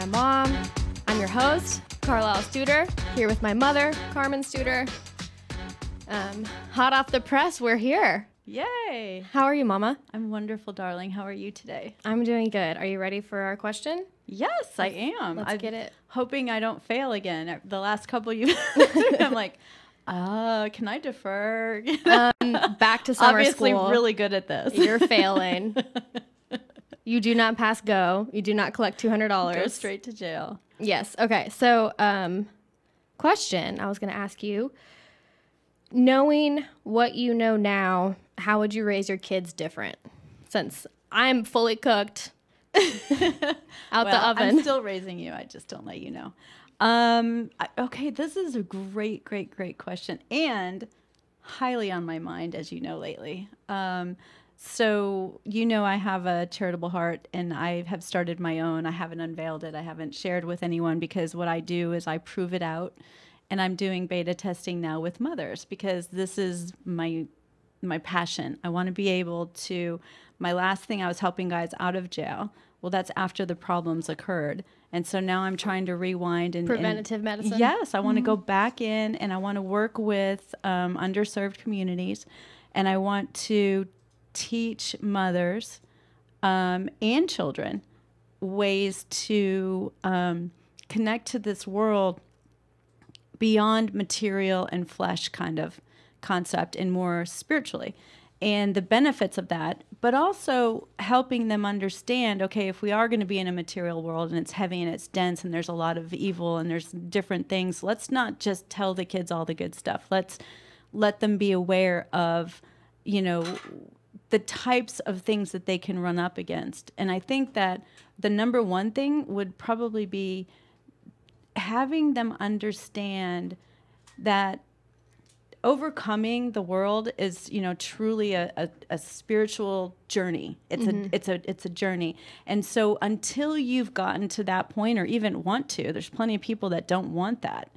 my mom. I'm your host, Carlisle Studer, here with my mother, Carmen Studer. Um, hot off the press, we're here. Yay! How are you, Mama? I'm wonderful, darling. How are you today? I'm doing good. Are you ready for our question? Yes, I am. Let's I'm get it. Hoping I don't fail again. The last couple you, I'm like, uh, can I defer? Um, back to summer school. Obviously, school. really good at this. You're failing. You do not pass go. You do not collect $200. Go dollars. straight to jail. Yes. Okay. So, um, question I was going to ask you knowing what you know now, how would you raise your kids different? Since I'm fully cooked out the Well, oven. I'm still raising you. I just don't let you know. Um, I- okay, this is a great, great, great question, and highly on my mind, as you know, lately. Um, so you know, I have a charitable heart, and I have started my own. I haven't unveiled it. I haven't shared with anyone because what I do is I prove it out, and I'm doing beta testing now with mothers because this is my my passion. I want to be able to. My last thing I was helping guys out of jail. Well, that's after the problems occurred, and so now I'm trying to rewind and and- Preventative medicine? Yes, I want to go back in and I want to work with um, underserved communities, and I want to teach mothers um, and children ways to um, connect to this world beyond material and flesh kind of concept and more spiritually. And the benefits of that but also helping them understand okay if we are going to be in a material world and it's heavy and it's dense and there's a lot of evil and there's different things let's not just tell the kids all the good stuff. Let's let them be aware of you know the types of things that they can run up against. And i think that the number one thing would probably be having them understand that overcoming the world is you know truly a, a, a spiritual journey. It's a it's a it's a journey. And so until you've gotten to that point or even want to there's plenty of people that don't want that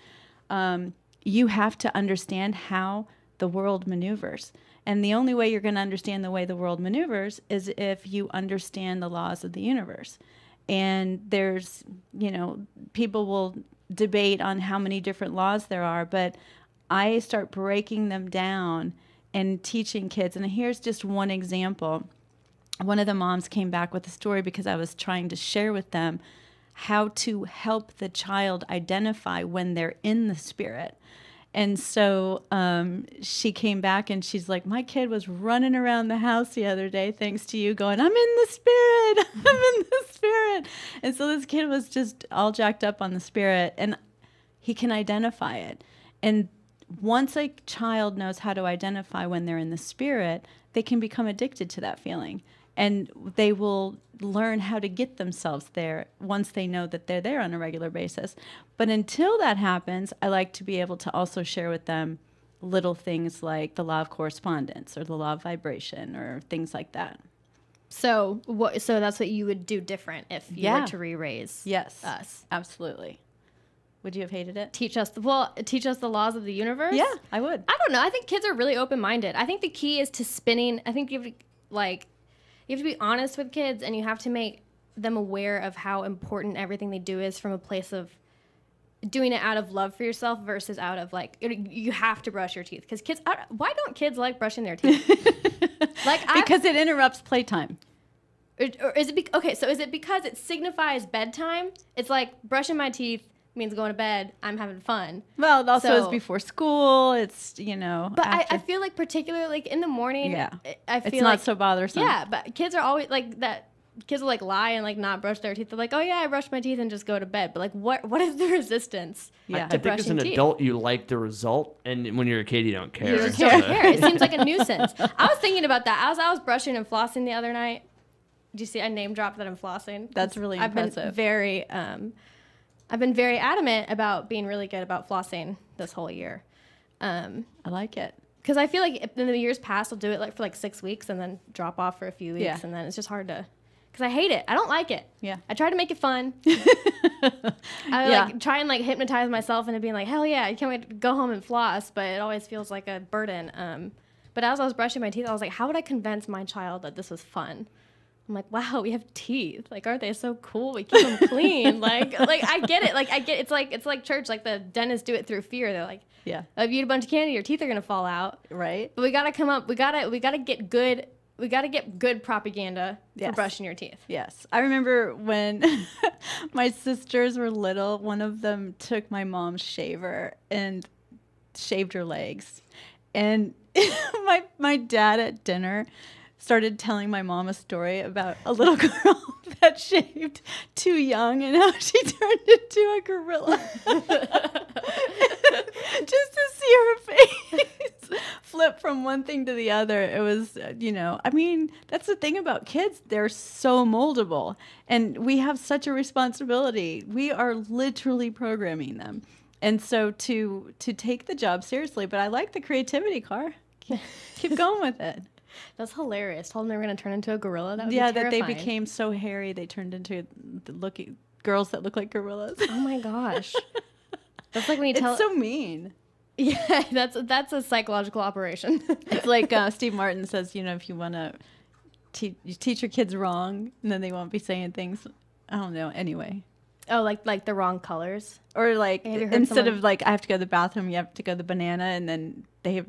um, you have to understand how the world maneuvers and the only way you're going to understand the way the world maneuvers is if you understand the laws of the universe. And there's you know people will debate on how many different laws there are but i start breaking them down and teaching kids. And here's just one example. One of the moms came back with a story because i was trying to share with them how to help the child identify when they're in the spirit and so um, she came back and she's like, My kid was running around the house the other day, thanks to you, going, I'm in the spirit. I'm in the spirit. And so this kid was just all jacked up on the spirit and he can identify it. And once a child knows how to identify when they're in the spirit, they can become addicted to that feeling. And they will learn how to get themselves there once they know that they're there on a regular basis. But until that happens, I like to be able to also share with them little things like the law of correspondence or the law of vibration or things like that. so, what? So that's what you would do different if you Yeah. were to re-raise Yes. us. Absolutely. Would you have hated it? Teach us the well. Teach us the laws of the universe. Yeah, I would. I don't know. I think kids are really open minded. I think the key is to spinning. I think you like you have to be honest with kids and you have to make them aware of how important everything they do is from a place of doing it out of love for yourself versus out of like you have to brush your teeth. Because kids why don't kids like brushing their teeth? Like I, Because it interrupts playtime. or, or is it be, okay so is it because it signifies bedtime? It's like brushing my teeth means going to bed i'm having fun Well, it also So- is before school. It's, you know, but I, after- I feel like particularly like in the morning Yeah. I- i feel it's not like so bothersome. Yeah, but kids are always like that. Kids will like lie and like not brush their teeth. They're like, "Oh yeah, I brush my teeth and just go to bed." But like, what what is the resistance? Yeah. I to think as an teeth? adult, you like the result, and when you're a kid, you don't care. You don't care. It seems like a nuisance. I was thinking about that as I was brushing and flossing the other night. Do you see? I name dropped that I'm flossing. That's really I've been very, um, I've been very adamant about being really good about flossing this whole year. Um, I like it. because I feel like in the years past, I'll do it like for like six weeks and then drop off for a few weeks, Yeah. and then it's just hard to. Because I hate it. I don't like it. Yeah. I try to make it fun. I Yeah. like try and like hypnotize myself into being like, hell yeah, I can't wait to go home and floss, but it always feels like a burden. Um, but as I was brushing my teeth, I was like, how would I convince my child that this was fun? I'm like, wow, we have teeth. Like, aren't they so cool? We keep them clean. like, like I get it. Like, I get it's like it's like church. Like the dentists do it through fear. They're like, Yeah. Oh, if you eat a bunch of candy, your teeth are gonna fall out. Right. But we gotta come up. We gotta we gotta get good. We gotta get good propaganda Yes. for brushing your teeth. Yes. I remember when my sisters were little, one of them took my mom's shaver and shaved her legs. And my my dad at dinner started telling my mom a story about a little girl that shaved too young and how she turned into a gorilla. Just to see her face flip from one thing to the other. It was, uh, you know, I mean, that's the thing about kids. They're so moldable. And we have such a responsibility. We are literally programming them. And so to to take the job seriously, but I like the creativity car. Keep, keep going with it. That's hilarious. Told them they were gonna turn into a gorilla. That yeah, that they became so hairy they turned into the looking girls that look like gorillas. Oh my gosh. That's like when you tell. it's so mean. yeah, that's that's a psychological operation. It's like uh, Steve Martin says, you know, if you want to te- you teach your kids wrong, and then they won't be saying things. I don't know. Anyway, oh, like like the wrong colors. or like Have you heard instead someone- of like I have to go to the bathroom, you have to go to the banana, and then they have.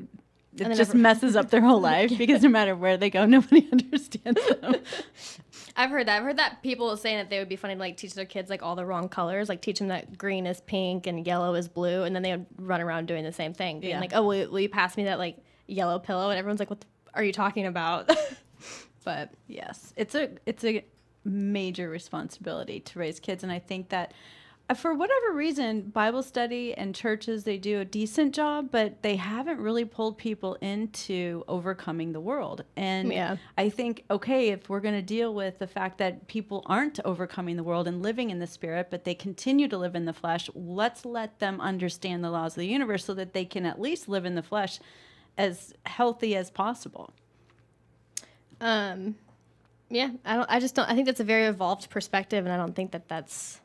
It just never- messes up their whole life because no matter where they go, nobody understands them. I've heard that. I've heard that people saying that they would be funny to like teach their kids like all the wrong colors, like teach them that green is pink and yellow is blue, and then they would run around doing the same thing, being Yeah. like, "Oh, will, will you pass me that like yellow pillow?" And everyone's like, "What the are you talking about?" but Yes, it's a it's a major responsibility to raise kids, and I think that for whatever reason, Bible study and churches they do a decent job, but they haven't really pulled people into overcoming the world. And Yeah. I think okay, if we're going to deal with the fact that people aren't overcoming the world and living in the spirit, but they continue to live in the flesh, let's let them understand the laws of the universe so that they can at least live in the flesh as healthy as possible. um, yeah, I don't. I just don't. I think that's a very evolved perspective, and I don't think that that's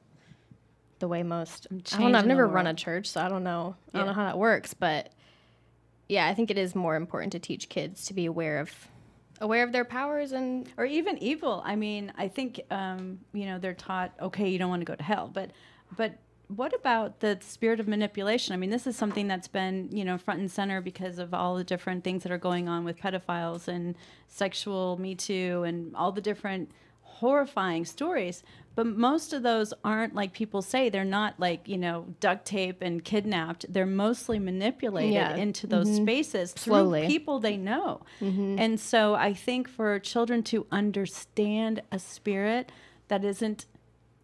the way most. I don't know. I've never run a church, so I don't know. I don't know how that works, but yeah, I think it is more important to teach kids to be aware of aware of their powers and or even evil. I mean, I think um, you know they're taught okay, you don't want to go to hell, but but what about the spirit of manipulation? I mean, this is something that's been you know front and center because of all the different things that are going on with pedophiles and sexual Me Too and all the different horrifying stories. But most of those aren't like people say. They're not like you know duct tape and kidnapped. They're mostly manipulated Yeah. into those spaces Slowly. through people they know. And so I think for children to understand a spirit that isn't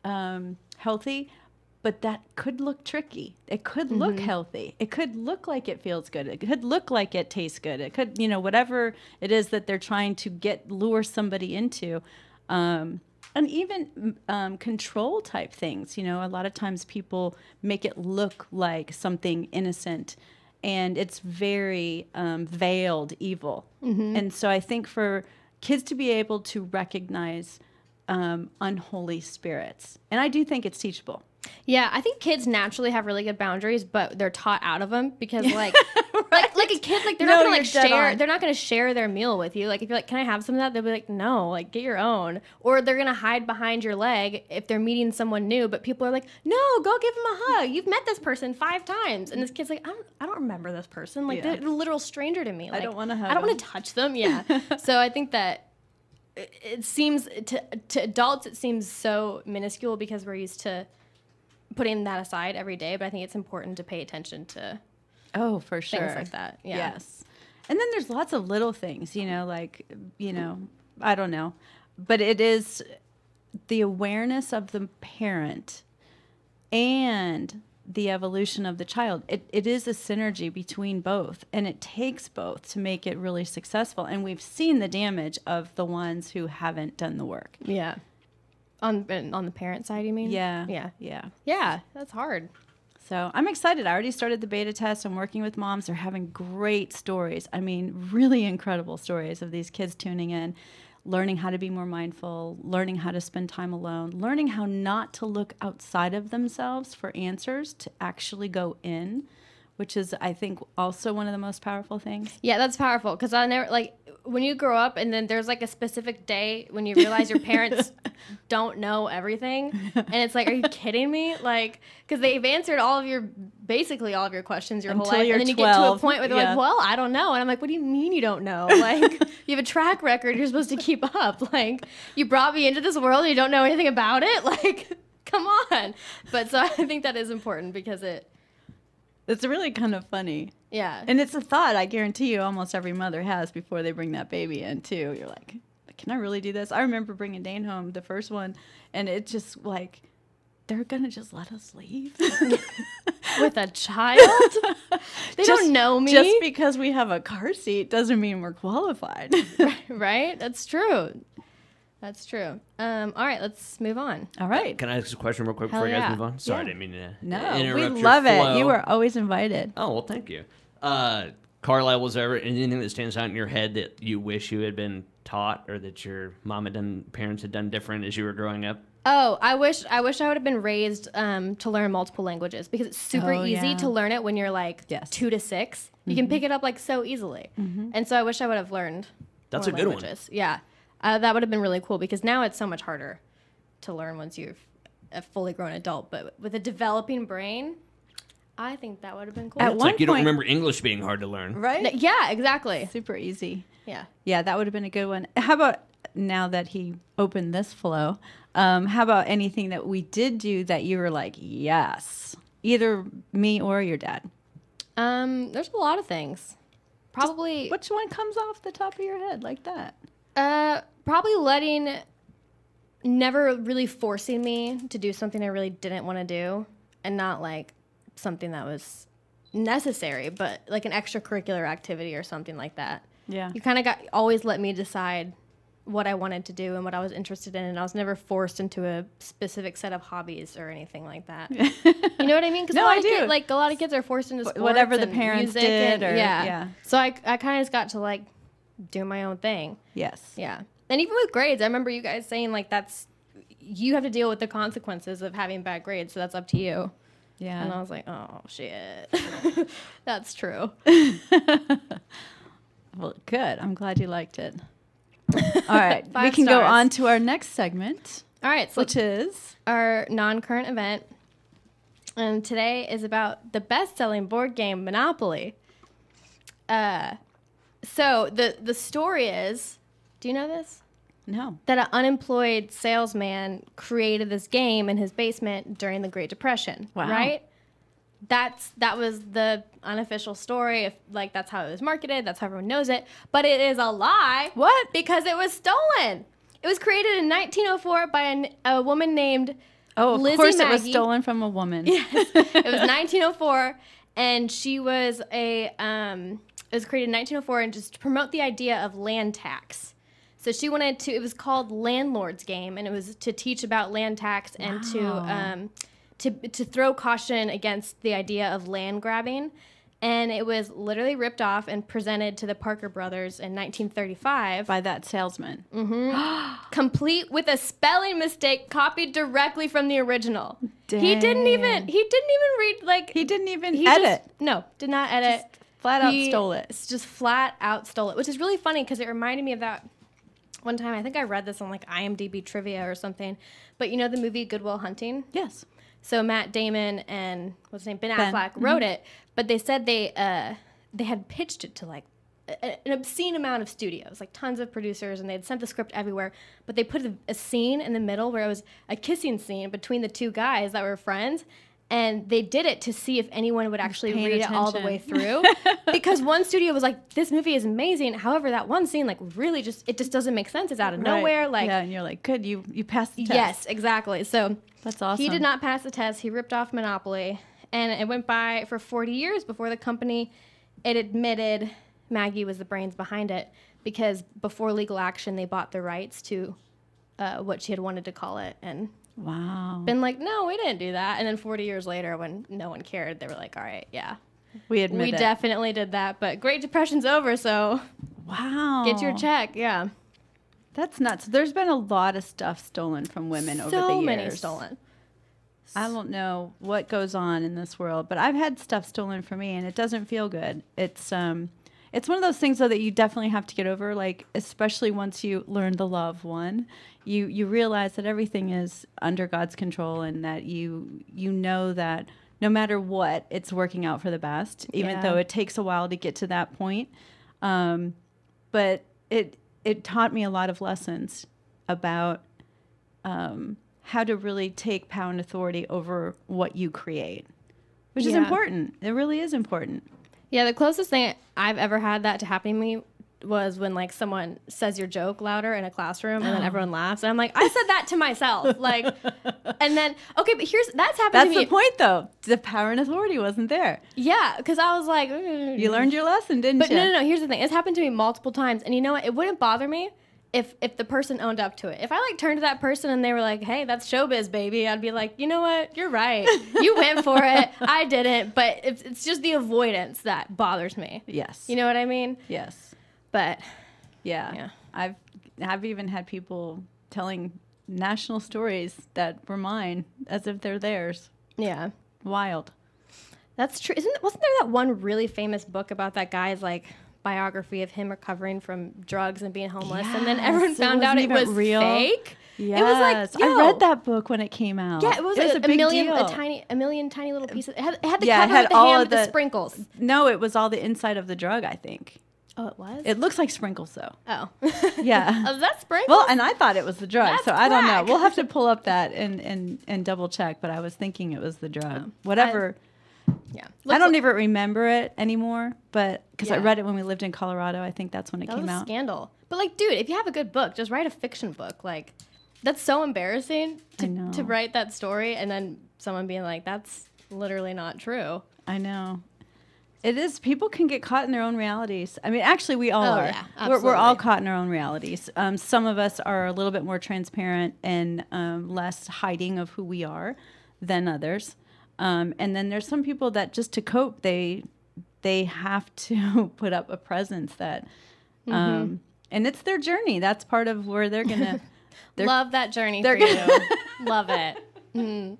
um, healthy, but that could look tricky. It could look healthy. It could look like it feels good. It could look like it tastes good. It could, you know, whatever it is that they're trying to get lure somebody into. Um, and even um, control type things. You know, a lot of times people make it look like something innocent and it's very um, veiled evil. And so I think for kids to be able to recognize um, unholy spirits, and I do think it's teachable. Yeah, I think kids naturally have really good boundaries, but they're taught out of them because like like like a kid like they're No, not gonna like share on. they're not gonna share their meal with you. Like if you're like, Can I have some of that? They'll be like, No, like get your own. Or they're gonna hide behind your leg if they're meeting someone new, but people are like, No, go give them a hug. You've met this person five times. And this kid's like, I don't I don't remember this person. Like Yeah. they're a literal stranger to me. Like, don't wanna hug I don't wanna touch them. Yeah. so I think that it, it seems to to adults it seems so minuscule because we're used to putting that aside every day, but I think it's important to pay attention to Oh, for sure. things like that. Yeah. Yes. And then there's lots of little things, you know, like, you know, I don't know. But it is the awareness of the parent and the evolution of the child. It, it is a synergy between both, and it takes both to make it really successful. And we've seen the damage of the ones who haven't done the work. Yeah. On on the parent side, you mean? Yeah. Yeah. Yeah. Yeah. That's hard. So I'm excited. I already started the beta test. I'm working with moms. They're having great stories. I mean, really incredible stories of these kids tuning in, learning how to be more mindful, learning how to spend time alone, learning how not to look outside of themselves for answers, to actually go in which is, I think, also one of the most powerful things. Yeah, that's powerful because I never like when you grow up and then there's like a specific day when you realize your parents don't know everything and it's like are you kidding me? Like because they've answered all of your basically all of your questions your whole life and then you get to a point where they're yeah. like well i don't know and i'm like what do you mean you don't know? Like you have a track record you're supposed to keep up. Like you brought me into this world and you don't know anything about it? Like come on. But so i think that is important because it It's really kind of funny. Yeah And it's a thought I guarantee you almost every mother has before they bring that baby in, too. You're like, can I really do this? I remember bringing Dane home, the first one, and it just like, they're going to just let us leave. with a child they Just- don't know me Just because we have a car seat doesn't mean we're qualified. right? That's true. That's true. Um, all right, let's move on. All right. Can I ask a question real quick Hell before you guys move on? Sorry, Yeah. I didn't mean to No, we interrupt your love it. You are always invited. Oh well, thank you. Uh, Carlisle, was there ever anything that stands out in your head that you wish you had been taught, or that your mom had done, parents had done different as you were growing up? Oh, I wish I wish I would have been raised um, to learn multiple languages because it's super Oh, easy yeah. to learn it when you're like Yes. two to 6 You can pick it up like so easily, and so I wish I would have learned. That's more a good one. languages. Yeah, uh, that would have been really cool because now it's so much harder to learn once you're a fully grown adult. But with a developing brain, I think that would have been cool. At It's one like you don't remember English being hard to learn. Right? yeah, exactly. Super easy. Yeah. Yeah, that would have been a good one. How about now that he opened this flow? Um, how about anything that we did do that you were like, yes, either me or your dad? Um, there's a lot of things. Probably Which one comes off the top of your head like that? Uh, probably letting, never really forcing me to do something I really didn't want to do, and not like something that was necessary, but like an extracurricular activity or something like that. Yeah. You kind of got always let me decide what I wanted to do and what I was interested in, and I was never forced into a specific set of hobbies or anything like that. you know what I mean? Because No, a lot I of do. Like a lot of kids are forced into sports whatever the parents did and- or- yeah. yeah. So I I kind of just got to like do my own thing. Yes. Yeah. And even with grades, I remember you guys saying like that's you have to deal with the consequences of having bad grades, so that's up to you. Yeah. And I was like, oh shit, that's true. Well, good. I'm glad you liked it. All right. we can go on to our next segment, All right, so which is our non-current event, and today is about the best-selling board game Monopoly. Uh, so the the story is, do you know this? No. that an unemployed salesman created this game in his basement during the Great Depression. Wow. Right? That's that was the unofficial story. If like that's how it was marketed, that's how everyone knows it. But it is a lie. What? Because it was stolen. It was created in 1904 by an, a woman named Oh, of Lizzie course it was stolen from a woman. Yes. it was 1904, and she was a. Um, it was created in 1904, and just to promote the idea of land tax. So she wanted to. It was called Landlord's Game, and it was to teach about land tax and to um, to to throw caution against the idea of land grabbing. And it was literally ripped off and presented to the Parker brothers in 1935 By that salesman. complete with a spelling mistake copied directly from the original. He didn't even he didn't even read like He didn't even he edit. Just, no, did not edit. Just flat out He stole it. Just flat out stole it, which is really funny because it reminded me of that one time. I think I read this on like IMDb trivia or something. But you know the movie Good Will Hunting? Yes. So Matt Damon and what's his name Ben, Ben. Affleck wrote it, but they said they uh, they had pitched it to like a- an obscene amount of studios, like tons of producers, and they had sent the script everywhere. But they put a, a scene in the middle where it was a kissing scene between the two guys that were friends. And they did it to see if anyone would actually read it all the way through. because one studio was like, "This movie is amazing." However, that one scene, like, really just it just doesn't make sense. It's out of Right. nowhere. Like, yeah, and you're like, good, you you passed the test. yes, exactly. So That's awesome. he did not pass the test. He ripped off Monopoly, and it went by for 40 years before the company it admitted Maggie was the brains behind it because before legal action they bought the rights to uh, what she had wanted to call it and Wow. been like, no, we didn't do that. And then 40 years later, when no one cared, they were like, all right, yeah, we admit we it. definitely did that. But Great Depression's over, so wow. get your check. Yeah, That's nuts. There's been a lot of stuff stolen from women over the years. so many stolen. I don't know what goes on in this world, but I've had stuff stolen from me and it doesn't feel good. It's um it's one of those things though that you definitely have to get over like especially once you learn the law of one, you you realize that everything is under God's control and that you you know that no matter what, it's working out for the best even Yeah. though it takes a while to get to that point. Um but it it taught me a lot of lessons about um, how to really take power and authority over what you create, which is important. It really is important. Yeah, the closest thing I've ever had that to happen to me was when like someone says your joke louder in a classroom and then oh. everyone laughs and I'm like I said that to myself like and then okay but here's that's happened That's to me the point, though. The power and authority wasn't there. yeah because I was like You learned your lesson, didn't but you? But no no no here's the thing it's happened to me multiple times and you know what it wouldn't bother me if if the person owned up to it if I like turned to that person and they were like hey that's showbiz baby I'd be like you know what you're right you went for it I didn't but it's, it's just the avoidance that bothers me Yes. you know what I mean Yes. but Yeah. Yeah. I've I've even had people telling national stories that were mine as if they're theirs. yeah Wild. That's true. Isn't wasn't there that one really famous book about that guy's like biography of him recovering from drugs and being homeless, and then Yes, everyone it found out it was real. fake. Yes. It was like I read that book when it came out. Yeah, it was, a, a big million, deal. a tiny, a million tiny little pieces. It had, it had the Yeah, it cover had with the all ham of with the, the- sprinkles. No, it was all the inside of the drug, I think. Oh, it was. It looks like sprinkles though. oh, Yeah. oh, is that sprinkles? Well, and I thought it was the drug, That's so I don't know. We'll have to pull up that and, and, and double check, but I was thinking it was the drug. Oh. Whatever. Yeah, I, don't even remember it anymore, but because I read it when we lived in Colorado, I think that's when it That came was out. scandal. But like, dude, if you have a good book, just write a fiction book. Like, that's so embarrassing to, to write that story and then someone being like, "That's literally not true." I know. It is. People can get caught in their own realities. I mean, actually, we all Oh, are. yeah, we're, we're all caught in our own realities. Um, some of us are a little bit more transparent and um, less hiding of who we are than others. Um, and then there's some people that just to cope, they they have to put up a presence that, Mm-hmm. um, and it's their journey. That's part of where they're gonna. They're- Love that journey they're for gonna- you. Love it. Mm.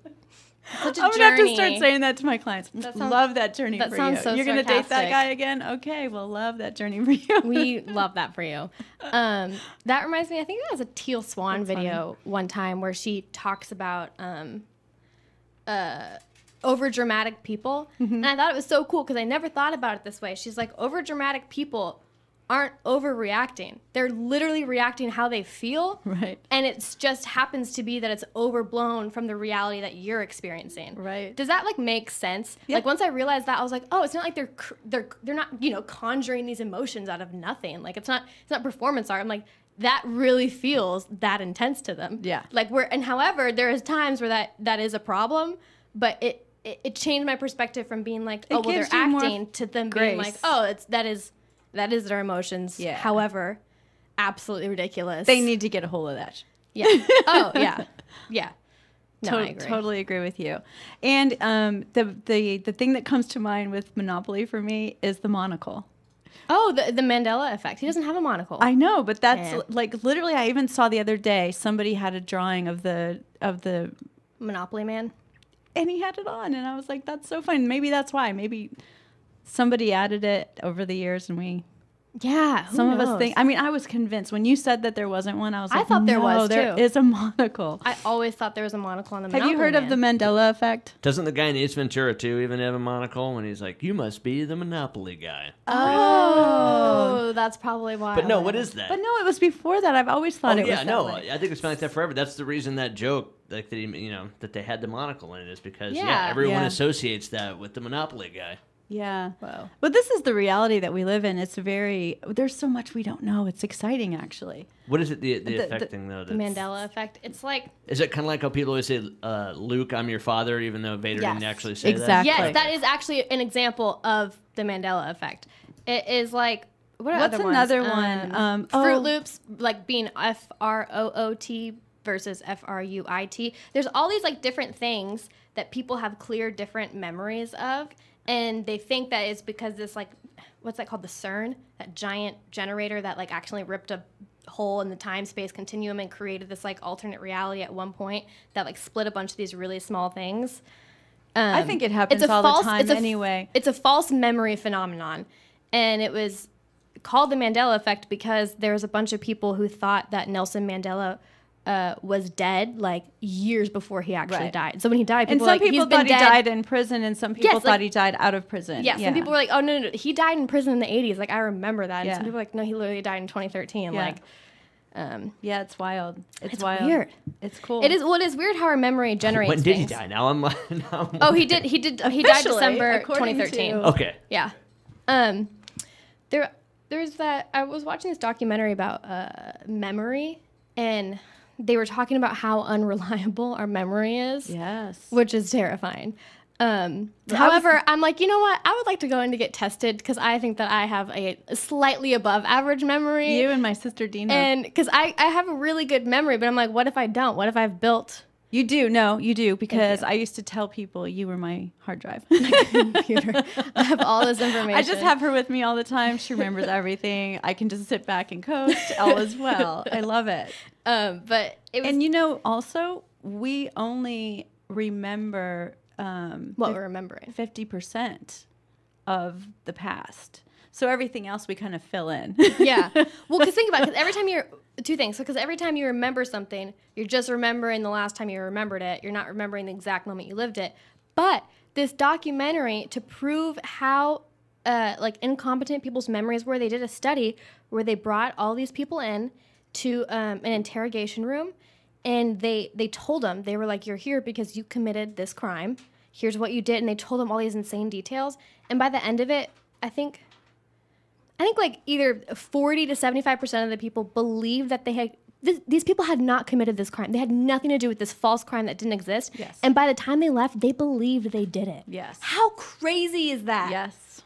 Such a I'm gonna have to start saying that to my clients. That sounds- love that journey that for sounds you. so You're gonna date that guy again? Okay, well, love that journey for you. we love that for you. Um, that reminds me, I think it was a Teal Swan That's video one time where she talks about um, uh, over dramatic people. Mm-hmm. And I thought it was so cool because I never thought about it this way. She's like, over dramatic people aren't overreacting, they're literally reacting how they feel. right. And it just happens to be that it's overblown from the reality that you're experiencing. Right. Does that like make sense? Yeah. Like once I realized that, I was like, oh, it's not like they're cr- they're they're not you know conjuring these emotions out of nothing. Like it's not it's not performance art. I'm like that really feels that intense to them. Yeah. Like we're and however there is times where that that is a problem, but it it, it changed my perspective from being like oh well they're gives you more acting to them being like oh it's that is that is their emotions. Yeah. However, absolutely ridiculous. They need to get a hold of that. Yeah. Oh yeah. Yeah. No, To- agree. Totally agree with you. And um, the the the thing that comes to mind with Monopoly for me is the monocle. Oh, the, the Mandela effect. He doesn't have a monocle. I know, but that's Yeah. like literally. I even saw the other day somebody had a drawing of the of the, Monopoly man. And he had it on, and I was like, that's so fun. Maybe that's why. Maybe somebody added it over the years, and we Yeah. who some of us think. I mean, I was convinced when you said that there wasn't one. I was I like, thought there no, was, There too. is a monocle. I always thought there was a monocle on the Have you Monopoly heard of the Mandela effect? Doesn't the guy in Ace Ventura 2 even have a monocle when he's like, you must be the Monopoly guy? Oh, oh that's probably why. But no, I what went. is that? But no, it was before that. I've always oh, thought it yeah, was. Yeah, no, that way. I think it's been like that forever. That's the reason that joke, like that, you know, that they had the monocle in it is because yeah, Yeah. everyone Yeah. associates that with the Monopoly guy. Yeah. Whoa. But this is the reality that we live in. It's very. There's so much we don't know. It's exciting, actually. What is it? The, the, The- the- effect thing though. The Mandela effect. It's like Is it kind of like how people always say, uh, "Luke, I'm your father," even though Vader Yes. didn't actually say that? Exactly. that? yes, that is actually an example of the Mandela effect. It is like what are What's other ones? another one? Um, Fruit oh. Loops, like being F R O O T versus F R U I T. There's all these like different things that people have clear different memories of, and they think that it's because this like what's that called the CERN, that giant generator that like actually ripped a hole in the time space continuum and created this like alternate reality at one point that like split a bunch of these really small things. Um, I think it happens all the time it's a anyway. It's a false memory phenomenon, and it was called the Mandela effect because there was a bunch of people who thought that Nelson Mandela. Uh, was dead like years before he actually Right. died. So when he died, and some were like, people he's thought he dead. died in prison, and some people Yes, thought like- he died out of prison. Yeah, some people were like, "Oh no, no, no, he died in prison in the '80s." Like I remember that. And Yeah. some people were like, "No, he literally died in 2013." Yeah. Like, um, yeah, it's wild. It's, It's wild. weird. It's cool. it is. Well, it is weird how our memory generates. when did he die? Now I'm like, now I'm Oh, he did. He did. He died December 2013. to- Okay. Yeah. Um, there, there's that. I was watching this documentary about uh, memory, and they were talking about how unreliable our memory is, Yes. which is terrifying. Um, I was- however, I'm like, you know what? I would like to go in to get tested because I think that I have a slightly above average memory. You and my sister Dina. and because I, I have a really good memory, but I'm like, what if I don't? What if I've built you do. No, you do. Because you. I used to tell people you were my hard drive. computer? I have all this information. I just have her with me all the time. She remembers everything. I can just sit back and coast. All is well. I love it. Um, but it was And you know, also, we only remember um, what we're remembering. fifty percent of the past. So everything else we kind of fill in. yeah. Well, because think about it. Because every time you're two things. Because every time you remember something, you're just remembering the last time you remembered it. You're not remembering the exact moment you lived it. But this documentary to prove how uh, like incompetent people's memories were, they did a study where they brought all these people in to um, an interrogation room, and they they told them they were like, "You're here because you committed this crime. Here's what you did," and they told them all these insane details. And by the end of it, I think I think like either 40 to 75% of the people believe that they had th- these people had not committed this crime. They had nothing to do with this false crime that didn't exist. Yes. And by the time they left, they believed they did it. Yes. How crazy is that? yes.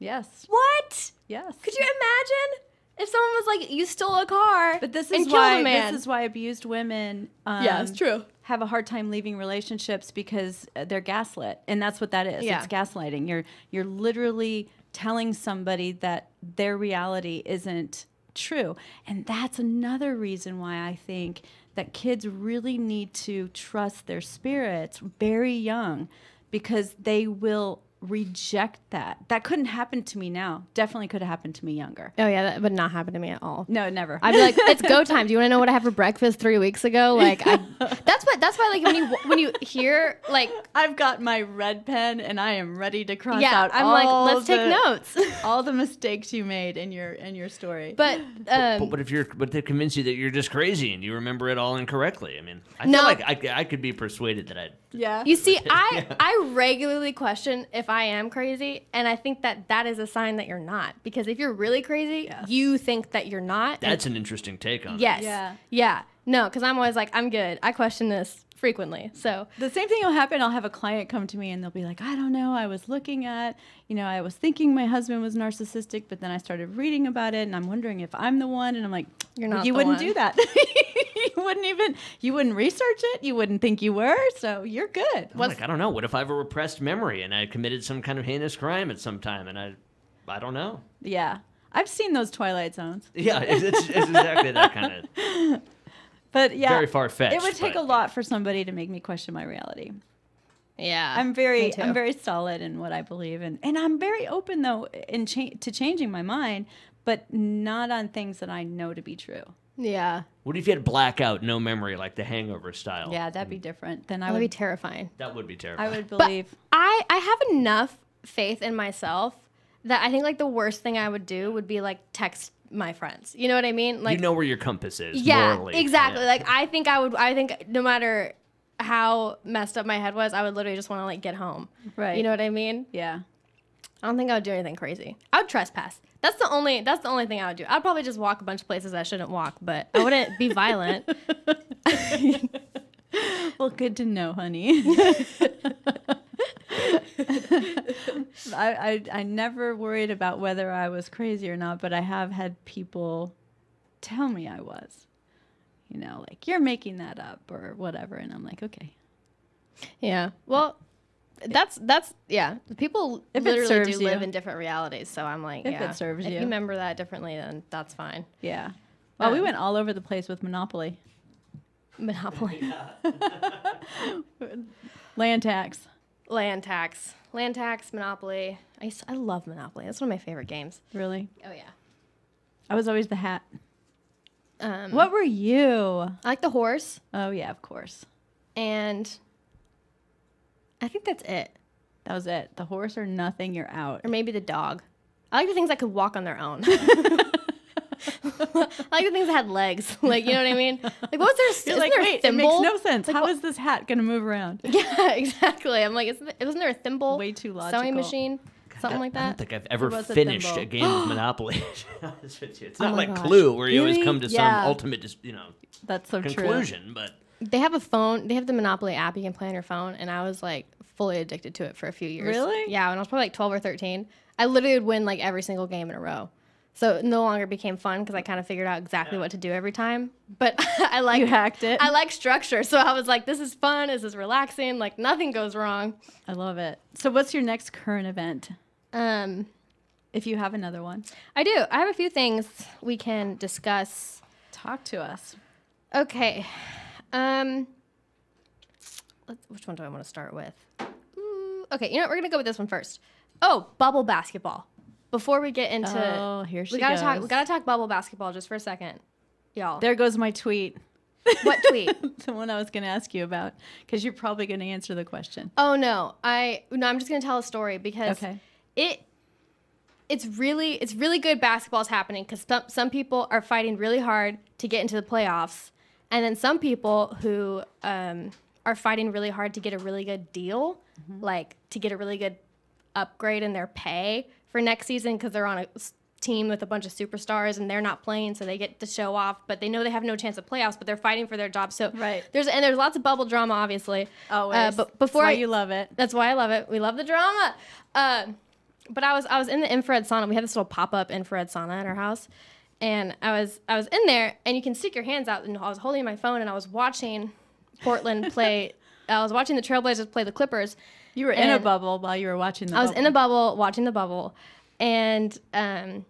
Yes. What? Yes. Could you imagine if someone was like, "You stole a car," But this and is killed why a man? this is why abused women um, Yeah, it's true. have a hard time leaving relationships because uh, they're gaslit, and that's what that is. Yeah. It's gaslighting. You're you're literally telling somebody that their reality isn't true, and that's another reason why I think that kids really need to trust their spirits very young, because they will reject that. That couldn't happen to me now. Definitely could have happened to me younger. oh yeah, that would not happen to me at all. No, never. I'd be like, "It's go time. Do you want to know what I had for breakfast three weeks ago?" Like, I, that's what. That's why, like, when you when you hear like I've got my red pen and I am ready to cross yeah, out. I'm all like, let's take notes. all the mistakes you made in your in your story. but um, But what if you're, but they convince you that you're just crazy and you remember it all incorrectly? I mean, I feel like I, I could be persuaded that I. yeah, You see, I I regularly question if I am crazy, and I think that that is a sign that you're not. Because if you're really crazy, Yes. you think that you're not. and- That's an interesting take on it. yes, Yeah. yeah, no, because I'm always like, I'm good. I question this frequently, so the same thing will happen. I'll have a client come to me and they'll be like, I don't know. I was looking at, you know, I was thinking my husband was narcissistic, but then I started reading about it and I'm wondering if I'm the one. And I'm like, You're not You the wouldn't one." do that. you wouldn't even. You wouldn't research it. You wouldn't think you were. So you're good. I'm like, I don't know. What if I have a repressed memory and I committed some kind of heinous crime at some time and I, I don't know. Yeah, I've seen those Twilight Zones. Yeah, it's, it's, it's exactly that kind of. But yeah, Very far-fetched, It would take but- a lot for somebody to make me question my reality. yeah. I'm me very, too. I'm very solid in what I believe, and and I'm very open though in cha- to changing my mind, but not on things that I know to be true. yeah. What if you had blackout, no memory, like the Hangover style? Yeah, that'd be different. Then I That would be terrifying. that would be terrifying. I terrifying. would But believe. I I have enough faith in myself that I think like the worst thing I would do would be like text my friends. You know what I mean? Like you know where your compass is. yeah, morally. exactly. Yeah. Like I think I would. I think no matter how messed up my head was, I would literally just want to like get home. Right. You know what I mean? yeah. I don't think I would do anything crazy. I would trespass. That's the only. That's the only thing I would do. I'd probably just walk a bunch of places I shouldn't walk, but I wouldn't be violent. Well, good to know, honey. I, I I never worried about whether I was crazy or not, but I have had people tell me I was. You know, like you're making that up or whatever, and I'm like, okay. Yeah. Well, that's that's yeah. People If literally do live you. in different realities, so I'm like, If it yeah. serves if you. you remember that differently, then that's fine. Yeah. Well, we Um, went all over the place with Monopoly, Monopoly. land tax. Land tax. Land tax, Monopoly. I, used- I love Monopoly. That's one of my favorite games. Really, Oh, yeah. I was always the hat. Um, What were you? I like the horse, Oh yeah, of course. and I think that's it. That was it. The horse or nothing. You're out. Or maybe the dog. I like the things that could walk on their own. I like the things that had legs. Like, you know what I mean? Like, what's their, You're isn't like, there a wait, it makes no sense. Like, How what- is this hat gonna move around? Yeah, exactly. I'm like, isn't, wasn't there a thimble? Way too logical. Sewing machine? Something like that. I don't think I've ever was a finished thimble. a game of Monopoly. to be honest with you. it's oh not Oh my like gosh. Clue, where you always Really? come to Yeah. some ultimate, dis- you know, That's so true. conclusion. But They have a phone. They have the Monopoly app you can play on your phone, and I was like fully addicted to it for a few years. Really? Yeah, when I was probably like 12 or 13, I literally would win like every single game in a row. So it no longer became fun because I kind of figured out exactly what to do every time. But I like You hacked it. I like structure, so I was like, "This is fun. This is relaxing. Like nothing goes wrong." I love it. So, what's your next current event? Um, If you have another one, I do. I have a few things we can discuss. talk to us. Okay. Um, let's, which one do I want to start with? Ooh, okay, you know what? We're gonna go with this one first. Oh, bubble basketball. Before we get into, Oh, here she we gotta goes. talk. We gotta talk bubble basketball just for a second, y'all. There goes my tweet. what tweet? the one I was going to ask you about, because you're probably going to answer the question. Oh no, I no. I'm just gonna tell a story because Okay. it it's really it's really good basketball's happening because some, some people are fighting really hard to get into the playoffs and then some people who um, are fighting really hard to get a really good deal like to get a really good upgrade in their pay for next season because they're on a team with a bunch of superstars and they're not playing so they get to show off but they know they have no chance of playoffs but they're fighting for their job so Right. there's and there's lots of bubble drama obviously Always. uh, but before That's why I, you love it. that's why I love it. We love the drama. Uh, but I was I was in the infrared sauna. We had this little pop up infrared sauna at our house, and I was I was in there, and you can stick your hands out. And I was holding my phone, and I was watching Portland play. I was watching the Trailblazers play the Clippers. You were in a bubble while you were watching the bubble. I was bubble. in a bubble watching the bubble, and um,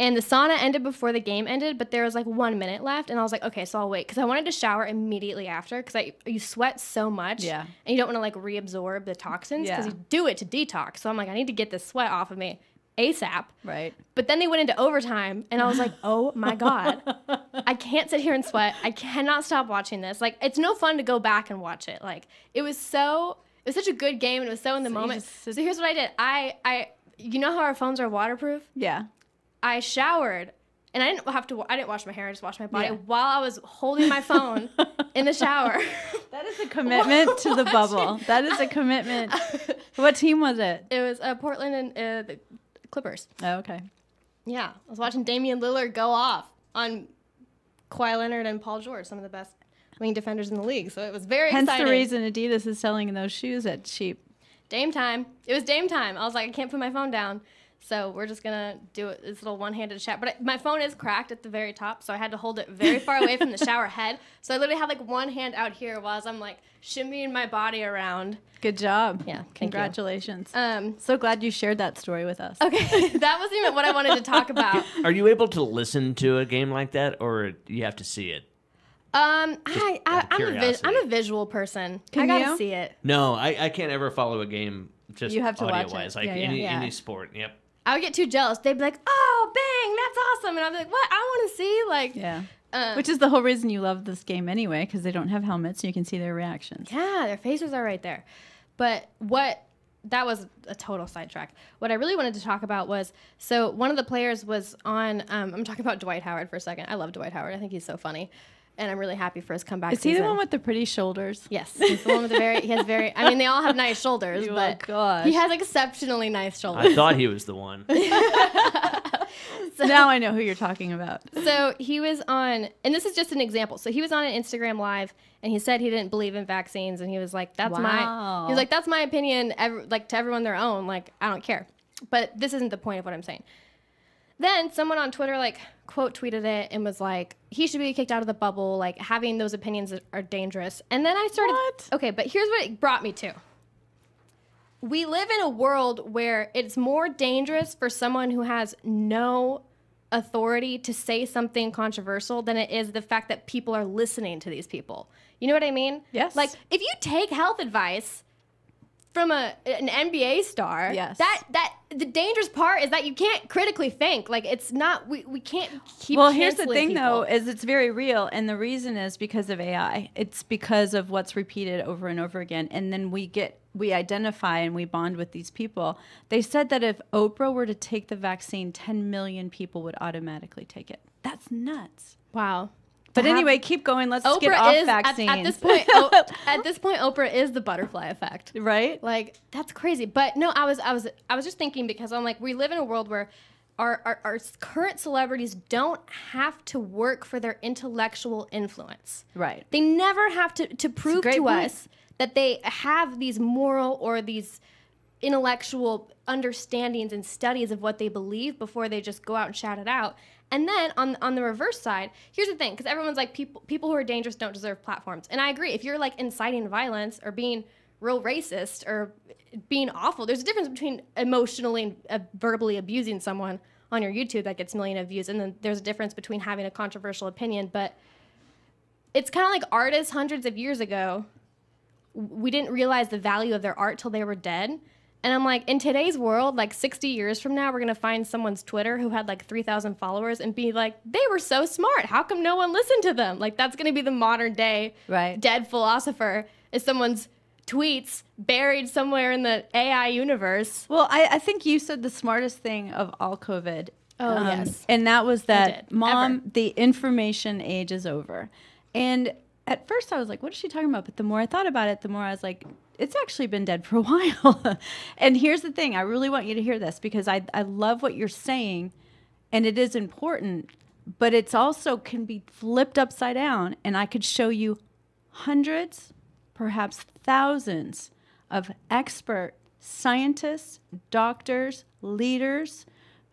and the sauna ended before the game ended, but there was like one minute left, and I was like, okay, so I'll wait because I wanted to shower immediately after because I you sweat so much, Yeah. and you don't want to like reabsorb the toxins because Yeah. you do it to detox. So I'm like, I need to get this sweat off of me ASAP. Right. But then they went into overtime, and I was like, oh my God. I can't sit here and sweat. I cannot stop watching this. Like, it's no fun to go back and watch it. Like, it was so, it was such a good game, and it was so in the So moment. just So here's what I did. I, I, you know how our phones are waterproof? Yeah. I showered, and I didn't have to. I didn't wash my hair. I just washed my body Yeah. while I was holding my phone in the shower. That is a commitment to the bubble. That is a commitment. What team was it? it was uh, Portland and uh, the Clippers. Oh, okay. Yeah, I was watching Damian Lillard go off on Kawhi Leonard and Paul George, some of the best wing defenders in the league. So it was very Hence exciting. the reason Adidas is selling those shoes at cheap. Dame time. It was Dame time. I was like, I can't put my phone down. So we're just gonna do it, this little one-handed chat. But I, my phone is cracked at the very top, so I had to hold it very far away from the shower head. So I literally had like one hand out here while I'm like shimmying my body around. Good job. Yeah. Congratulations. Um, so glad you shared that story with us. okay, that wasn't even what I wanted to talk about. are you able to listen to a game like that, or you have to see it? Um, I, I I'm a vis- curiosity. I'm a visual person. I Can gotta you? see it. No, I, I can't ever follow a game just You have to watch audio wise, it. like Yeah, yeah. any Yeah. any sport. Yep. I would get too jealous. They'd be like, "Oh, bang, that's awesome," and I'd be like, "What? I want to see." Like, Yeah. um, Which is the whole reason you love this game anyway, because they don't have helmets and you can see their reactions. Yeah, their faces are right there. But what that was a total sidetrack. What I really wanted to talk about was so one of the players was on. Um, I'm talking about Dwight Howard for a second. I love Dwight Howard. I think he's so funny, and I'm really happy for his comeback. Is he the one with the pretty shoulders? Yes, he's the one with the very. He has very. I mean, they all have nice shoulders, Oh, but gosh. he has exceptionally nice shoulders. I thought he was the one. so, now I know who you're talking about. so he was on and this is just an example so he was on an instagram live and he said he didn't believe in vaccines and he was like that's my Wow. he was like that's my opinion ev- like to everyone their own like i don't care but this isn't the point of what i'm saying then someone on twitter like quote tweeted it and was like he should be kicked out of the bubble like having those opinions are dangerous and then i started What? okay but here's what it brought me to we live in a world where it's more dangerous for someone who has no authority to say something controversial than it is the fact that people are listening to these people. You know what I mean? Yes. Like if you take health advice from a an NBA star, Yes. that that the dangerous part is that you can't critically think. Like it's not we, we can't keep well here's the thing though is it's very real and the reason is because of ai it's because of what's repeated over and over again and then we get we identify and we bond with these people they said that if oprah were to take the vaccine 10 million people would automatically take it that's nuts wow. But have- anyway keep going let's get off is at, vaccines at this point. o- at this point, Oprah is the butterfly effect. right Like that's crazy. But no, I was I was I was just thinking because I'm like we live in a world where our, our, our current celebrities don't have to work for their intellectual influence. right They never have to, to prove to point. us that they have these moral or these intellectual understandings and studies of what they believe before they just go out and shout it out. And then on on the reverse side, here's the thing, because everyone's like people people who are dangerous don't deserve platforms. And I agree. If you're like inciting violence or being real racist or being awful, there's a difference between emotionally and uh, verbally abusing someone on your YouTube that gets million of views, and then there's a difference between having a controversial opinion. But it's kind of like artists hundreds of years ago we didn't realize the value of their art till they were dead. And I'm like, in today's world, like 60 years from now, we're gonna find someone's Twitter who had like 3,000 followers and be like, they were so smart. How come no one listened to them? Like, that's gonna be the modern day Right. dead philosopher is someone's tweets buried somewhere in the AI universe. Well, I, I think you said the smartest thing of all COVID. Um, Oh, yes. And that was that, did. mom, Ever. the information age is over. And at first I was like, what is she talking about? But the more I thought about it, the more I was like, it's actually been dead for a while. and here's the thing I really want you to hear this because I, I love what you're saying and it is important, but it's also can be flipped upside down. And I could show you hundreds, perhaps thousands of expert scientists, doctors, leaders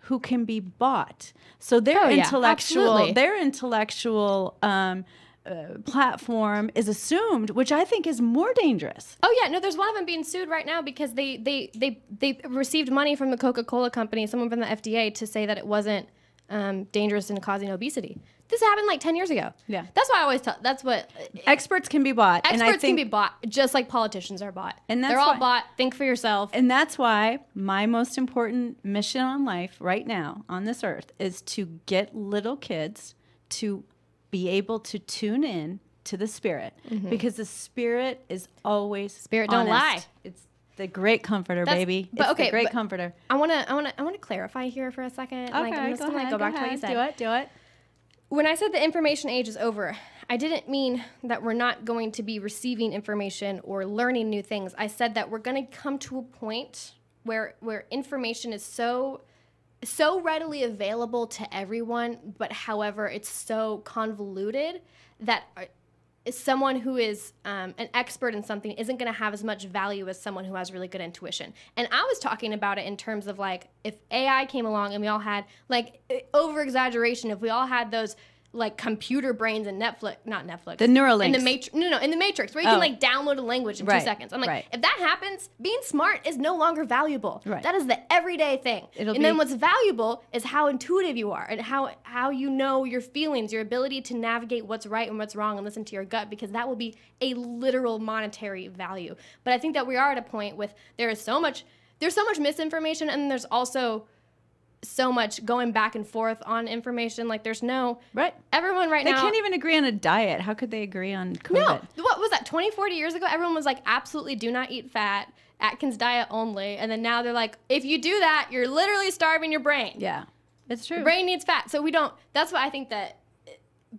who can be bought. So their Oh, intellectual, their intellectual um, uh, platform is assumed, which I think is more dangerous. Oh yeah, no, there's one of them being sued right now because they they they they received money from the Coca-Cola company, someone from the FDA, to say that it wasn't um, dangerous and causing obesity. This happened like 10 years ago. Yeah. that's why I always tell. That's what Experts can be bought, experts and I think can be bought, just like politicians are bought. And that's they're all why- bought. Think for yourself. And that's why my most important mission on life right now on this earth is to get little kids to be able to tune in to the spirit because the spirit is always Mm-hmm. Spirit don't lie. It's the great comforter, That's- baby. but it's okay, the great but- comforter. I want to I want to I want to clarify here for a second. like, I'm just go gonna ahead, go back go to what you said. Do it, do it. when I said the information age is over, I didn't mean that we're not going to be receiving information or learning new things. I said that we're going to come to a point where where information is so so readily available to everyone, but however, it's so convoluted that uh, someone who is um, an expert in something isn't going to have as much value as someone who has really good intuition. And I was talking about it in terms of like if AI came along and we all had like over exaggeration, if we all had those like computer brains and Netflix, not Netflix, The Neuralinks. in the matrix, no, no, in the Matrix, where you Oh. can like download a language in Right, two seconds. I'm like, right. if that happens, being smart is no longer valuable. Right. That is the everyday thing. It'll and then what's valuable is how intuitive you are and how how you know your feelings, your ability to navigate what's right and what's wrong and listen to your gut because that will be a literal monetary value. But I think that we are at a point with there is so much there's so much misinformation and there's also so much going back and forth on information. Like there's no Right. everyone right They now can't even agree on a diet. How could they agree on COVID? no, what was that? 20, 40 years ago, everyone was like, absolutely do not eat fat, Atkins diet only. And then now they're like, if you do that, you're literally starving your brain. Yeah, it's true. Your brain needs fat. So we don't, that's why I think that,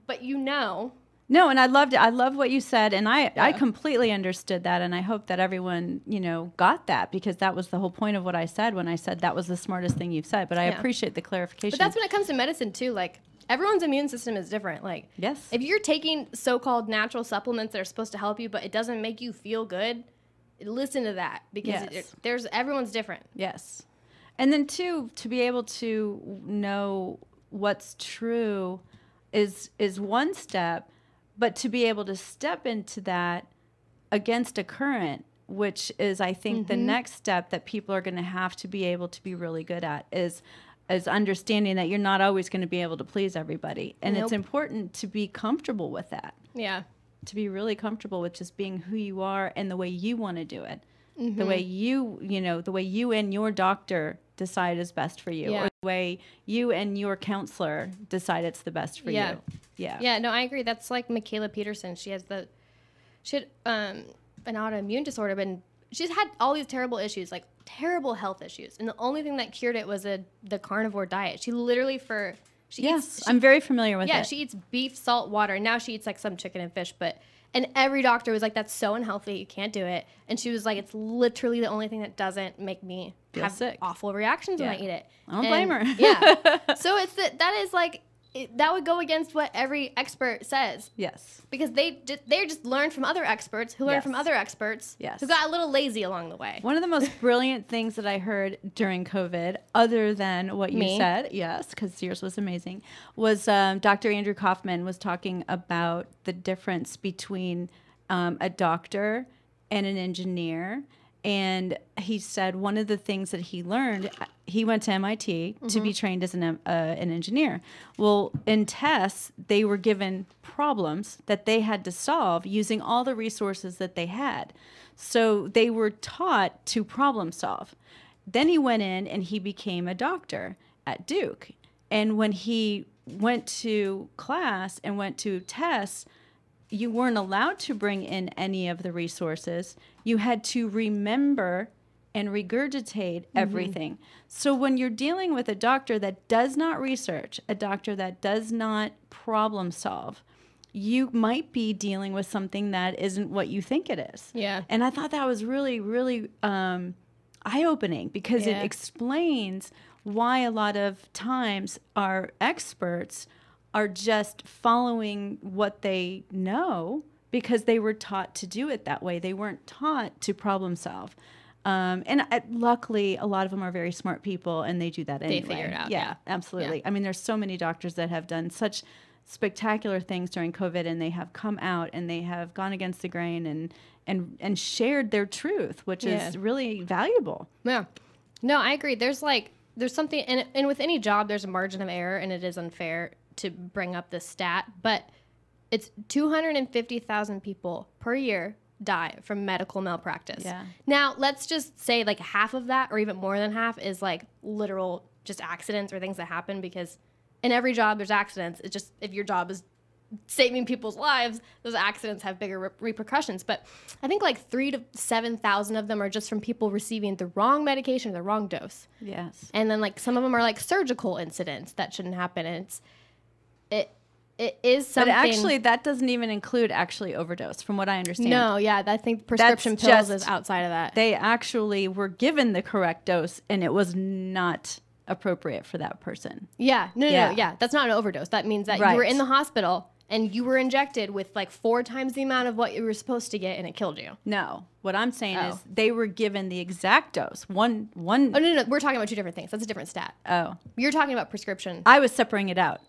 but you know, No, and I loved it. I love what you said, and I I completely understood that, and I hope that everyone you know got that because that was the whole point of what I said when I said that was the smartest thing you've said. But I Yeah. appreciate the clarification. but that's when it comes to medicine too. Like everyone's immune system is different. Like, Yes. if you're taking so called natural supplements that are supposed to help you, but it doesn't make you feel good, listen to that because Yes. it, there's everyone's different. Yes. And then two, to be able to know what's true is is one step, but to be able to step into that against a current, which is I think the mm-hmm. next step that people are going to have to be able to be really good at is is understanding that you're not always going to be able to please everybody, and it's important to be comfortable with that. Yeah. To be really comfortable with just being who you are and the way you want to do it, Mm-hmm. the way you you know the way you and your doctor decide is best for you, Yeah. or the way you and your counselor decide it's the best for Yeah. you. Yeah. Yeah, no, I agree. That's like Mikhaila Peterson. She has the she had um an autoimmune disorder, but she's had all these terrible issues, like terrible health issues. And the only thing that cured it was a the carnivore diet. She literally for she Yes, eats she, I'm very familiar with yeah, it. she eats beef, salt, water, and now she eats like some chicken and fish, but and every doctor was like, That's so unhealthy, you can't do it. And she was like, It's literally the only thing that doesn't make me Feel have sick. awful reactions when I eat it. I don't blame her. yeah. So it's that that is like it, that would go against what every expert says yes. because they they just learned from other experts who learned Yes. from other experts Yes. who got a little lazy along the way. One of the most brilliant things that I heard during COVID, other than what you Me? said, yes, because yours was amazing, was um, Dr. Andrew Kaufman was talking about the difference between um, a doctor and an engineer. And he said one of the things that he learned, he went to MIT to be trained as an, uh, an engineer. Well, in tests, they were given problems that they had to solve using all the resources that they had. So they were taught to problem solve. Then he went in and he became a doctor at Duke. And when he went to class and went to tests, you weren't allowed to bring in any of the resources. You had to remember and regurgitate everything. So when you're dealing with a doctor that does not research, a doctor that does not problem solve, you might be dealing with something that isn't what you think it is. Yeah. And I thought that was really, really um, eye opening because Yeah. it explains why a lot of times our experts are just following what they know because they were taught to do it that way. They weren't taught to problem solve. Um, and I, luckily, a lot of them are very smart people and they do that anyway. figure it out, Yeah, yeah. absolutely. I mean, there's so many doctors that have done such spectacular things during COVID and they have come out and they have gone against the grain and and and shared their truth, which Yeah. is really valuable. Yeah. No, I agree. There's like there's something and and with any job there's a margin of error and it is unfair to bring up this stat, but it's 250,000 people per year die from medical malpractice. Yeah. Now, let's just say like half of that or even more than half is like literal just accidents or things that happen because in every job there's accidents. It's just if your job is saving people's lives, those accidents have bigger re- repercussions. But I think like three to seven thousand of them are just from people receiving the wrong medication, or the wrong dose, Yes. and then like some of them are like surgical incidents that shouldn't happen. And it's it it is something. But actually, that doesn't even include actually overdose, from what I understand. no, yeah, I think prescription That's pills just- is outside of that. They actually were given the correct dose, and it was not appropriate for that person. Yeah, no, no, Yeah. no, yeah. That's not an overdose. That means that you were in the hospital and you were injected with like four times the amount of what you were supposed to get, and it killed you. No, what I'm saying Oh. is they were given the exact dose. One, one. Oh no, no, no, we're talking about two different things. That's a different stat. oh, You're talking about prescription. I was separating it out.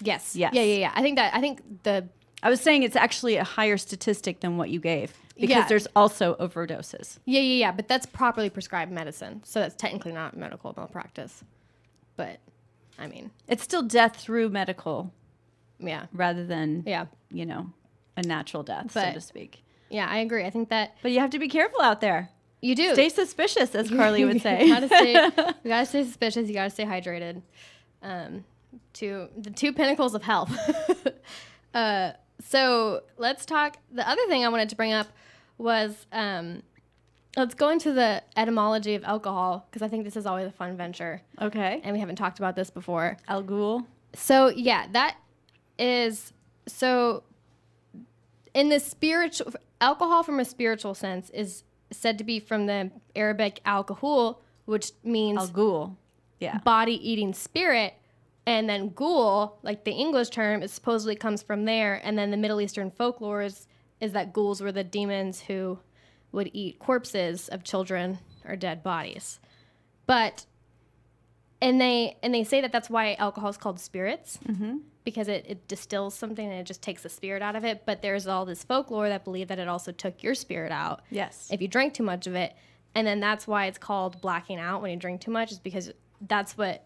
Yes. Yes. Yeah, yeah, yeah. I think that I think the I was saying it's actually a higher statistic than what you gave because Yeah. there's also overdoses. yeah, yeah, yeah. But that's properly prescribed medicine, so that's technically not medical malpractice. But I mean, It's still death through medical yeah, rather than yeah, you know a natural death, so to speak. yeah. I agree. I think that But you have to be careful out there. you do. Stay suspicious, as Carly would say. you gotta stay. You gotta stay suspicious. You gotta stay hydrated. Um, to the two pinnacles of health. uh, so let's talk. The other thing I wanted to bring up was um, let's go into the etymology of alcohol because I think this is always a fun venture, okay. and we haven't talked about this before. Al Ghul. So yeah, that is so. In the spiritual alcohol, from a spiritual sense, is said to be from the Arabic alcohol, which means Al Ghul. Yeah. body eating spirit. And then ghoul, like the English term, is supposedly comes from there. And then the Middle Eastern folklore is, is that ghouls were the demons who would eat corpses of children or dead bodies. But and they and they say that that's why alcohol is called spirits mm-hmm. because it, it distills something and it just takes the spirit out of it. But there's all this folklore that believe that it also took your spirit out Yes. if you drank too much of it. And then that's why it's called blacking out when you drink too much, is because that's what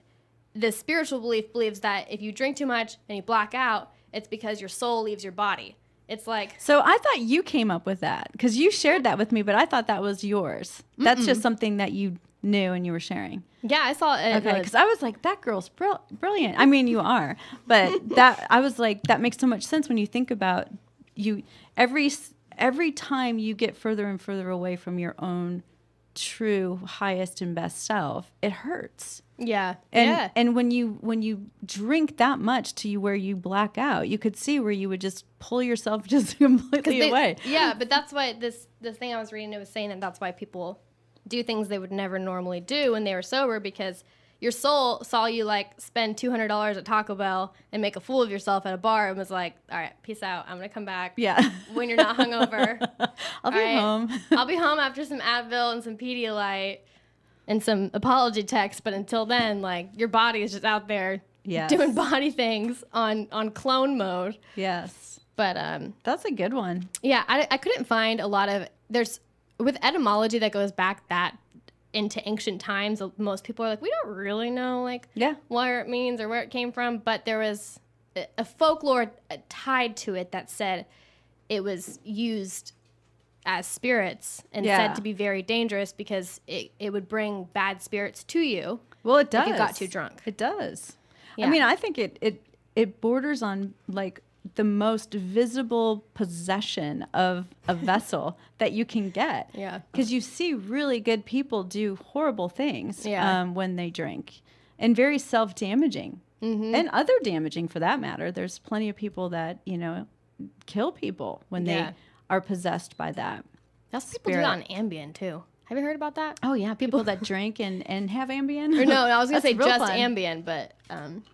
the spiritual belief believes that if you drink too much and you black out, it's because your soul leaves your body. It's like So I thought you came up with that because you shared that with me, but I thought that was yours. That's just something that you knew and you were sharing. yeah, I saw it. Okay, because I was like, that girl's brill- brilliant. I mean, you are, but that I was like, that makes so much sense when you think about you. Every every time you get further and further away from your own true highest and best self, it hurts. yeah, And yeah, and when you when you drink that much to you where you black out, you could see where you would just pull yourself just completely They- away. Yeah, but that's why this this thing I was reading it was saying that that's why people do things they would never normally do when they were sober because your soul saw you like spend two hundred dollars at Taco Bell and make a fool of yourself at a bar and was like, "All right, peace out. I'm gonna come back Yeah. when you're not hungover. I'll be right. home. I'll be home after some Advil and some Pedialyte and some apology text. But until then, like your body is just out there Yes. doing body things on on clone mode. yes. But um, That's a good one. yeah, I, I couldn't find a lot of there's with etymology that goes back that into ancient times. Most people are like, we don't really know like Yeah. where it means or where it came from, but there was a- a folklore uh, tied to it that said it was used as spirits and Yeah. said to be very dangerous because it, it would bring bad spirits to you. Well, it does. If you got too drunk. It does. Yeah. I mean, I think it it it borders on like the most visible possession of a vessel that you can get. Yeah. Because you see really good people do horrible things Yeah. um, when they drink and very self damaging Mm-hmm. and other damaging for that matter. There's plenty of people that, you know, kill people when Yeah. they are possessed by that. That's people do that on Ambien too. Have you heard about that? Oh, yeah. People that drink and, and have Ambien. Or no, I was gonna say just fun. Ambien, but um,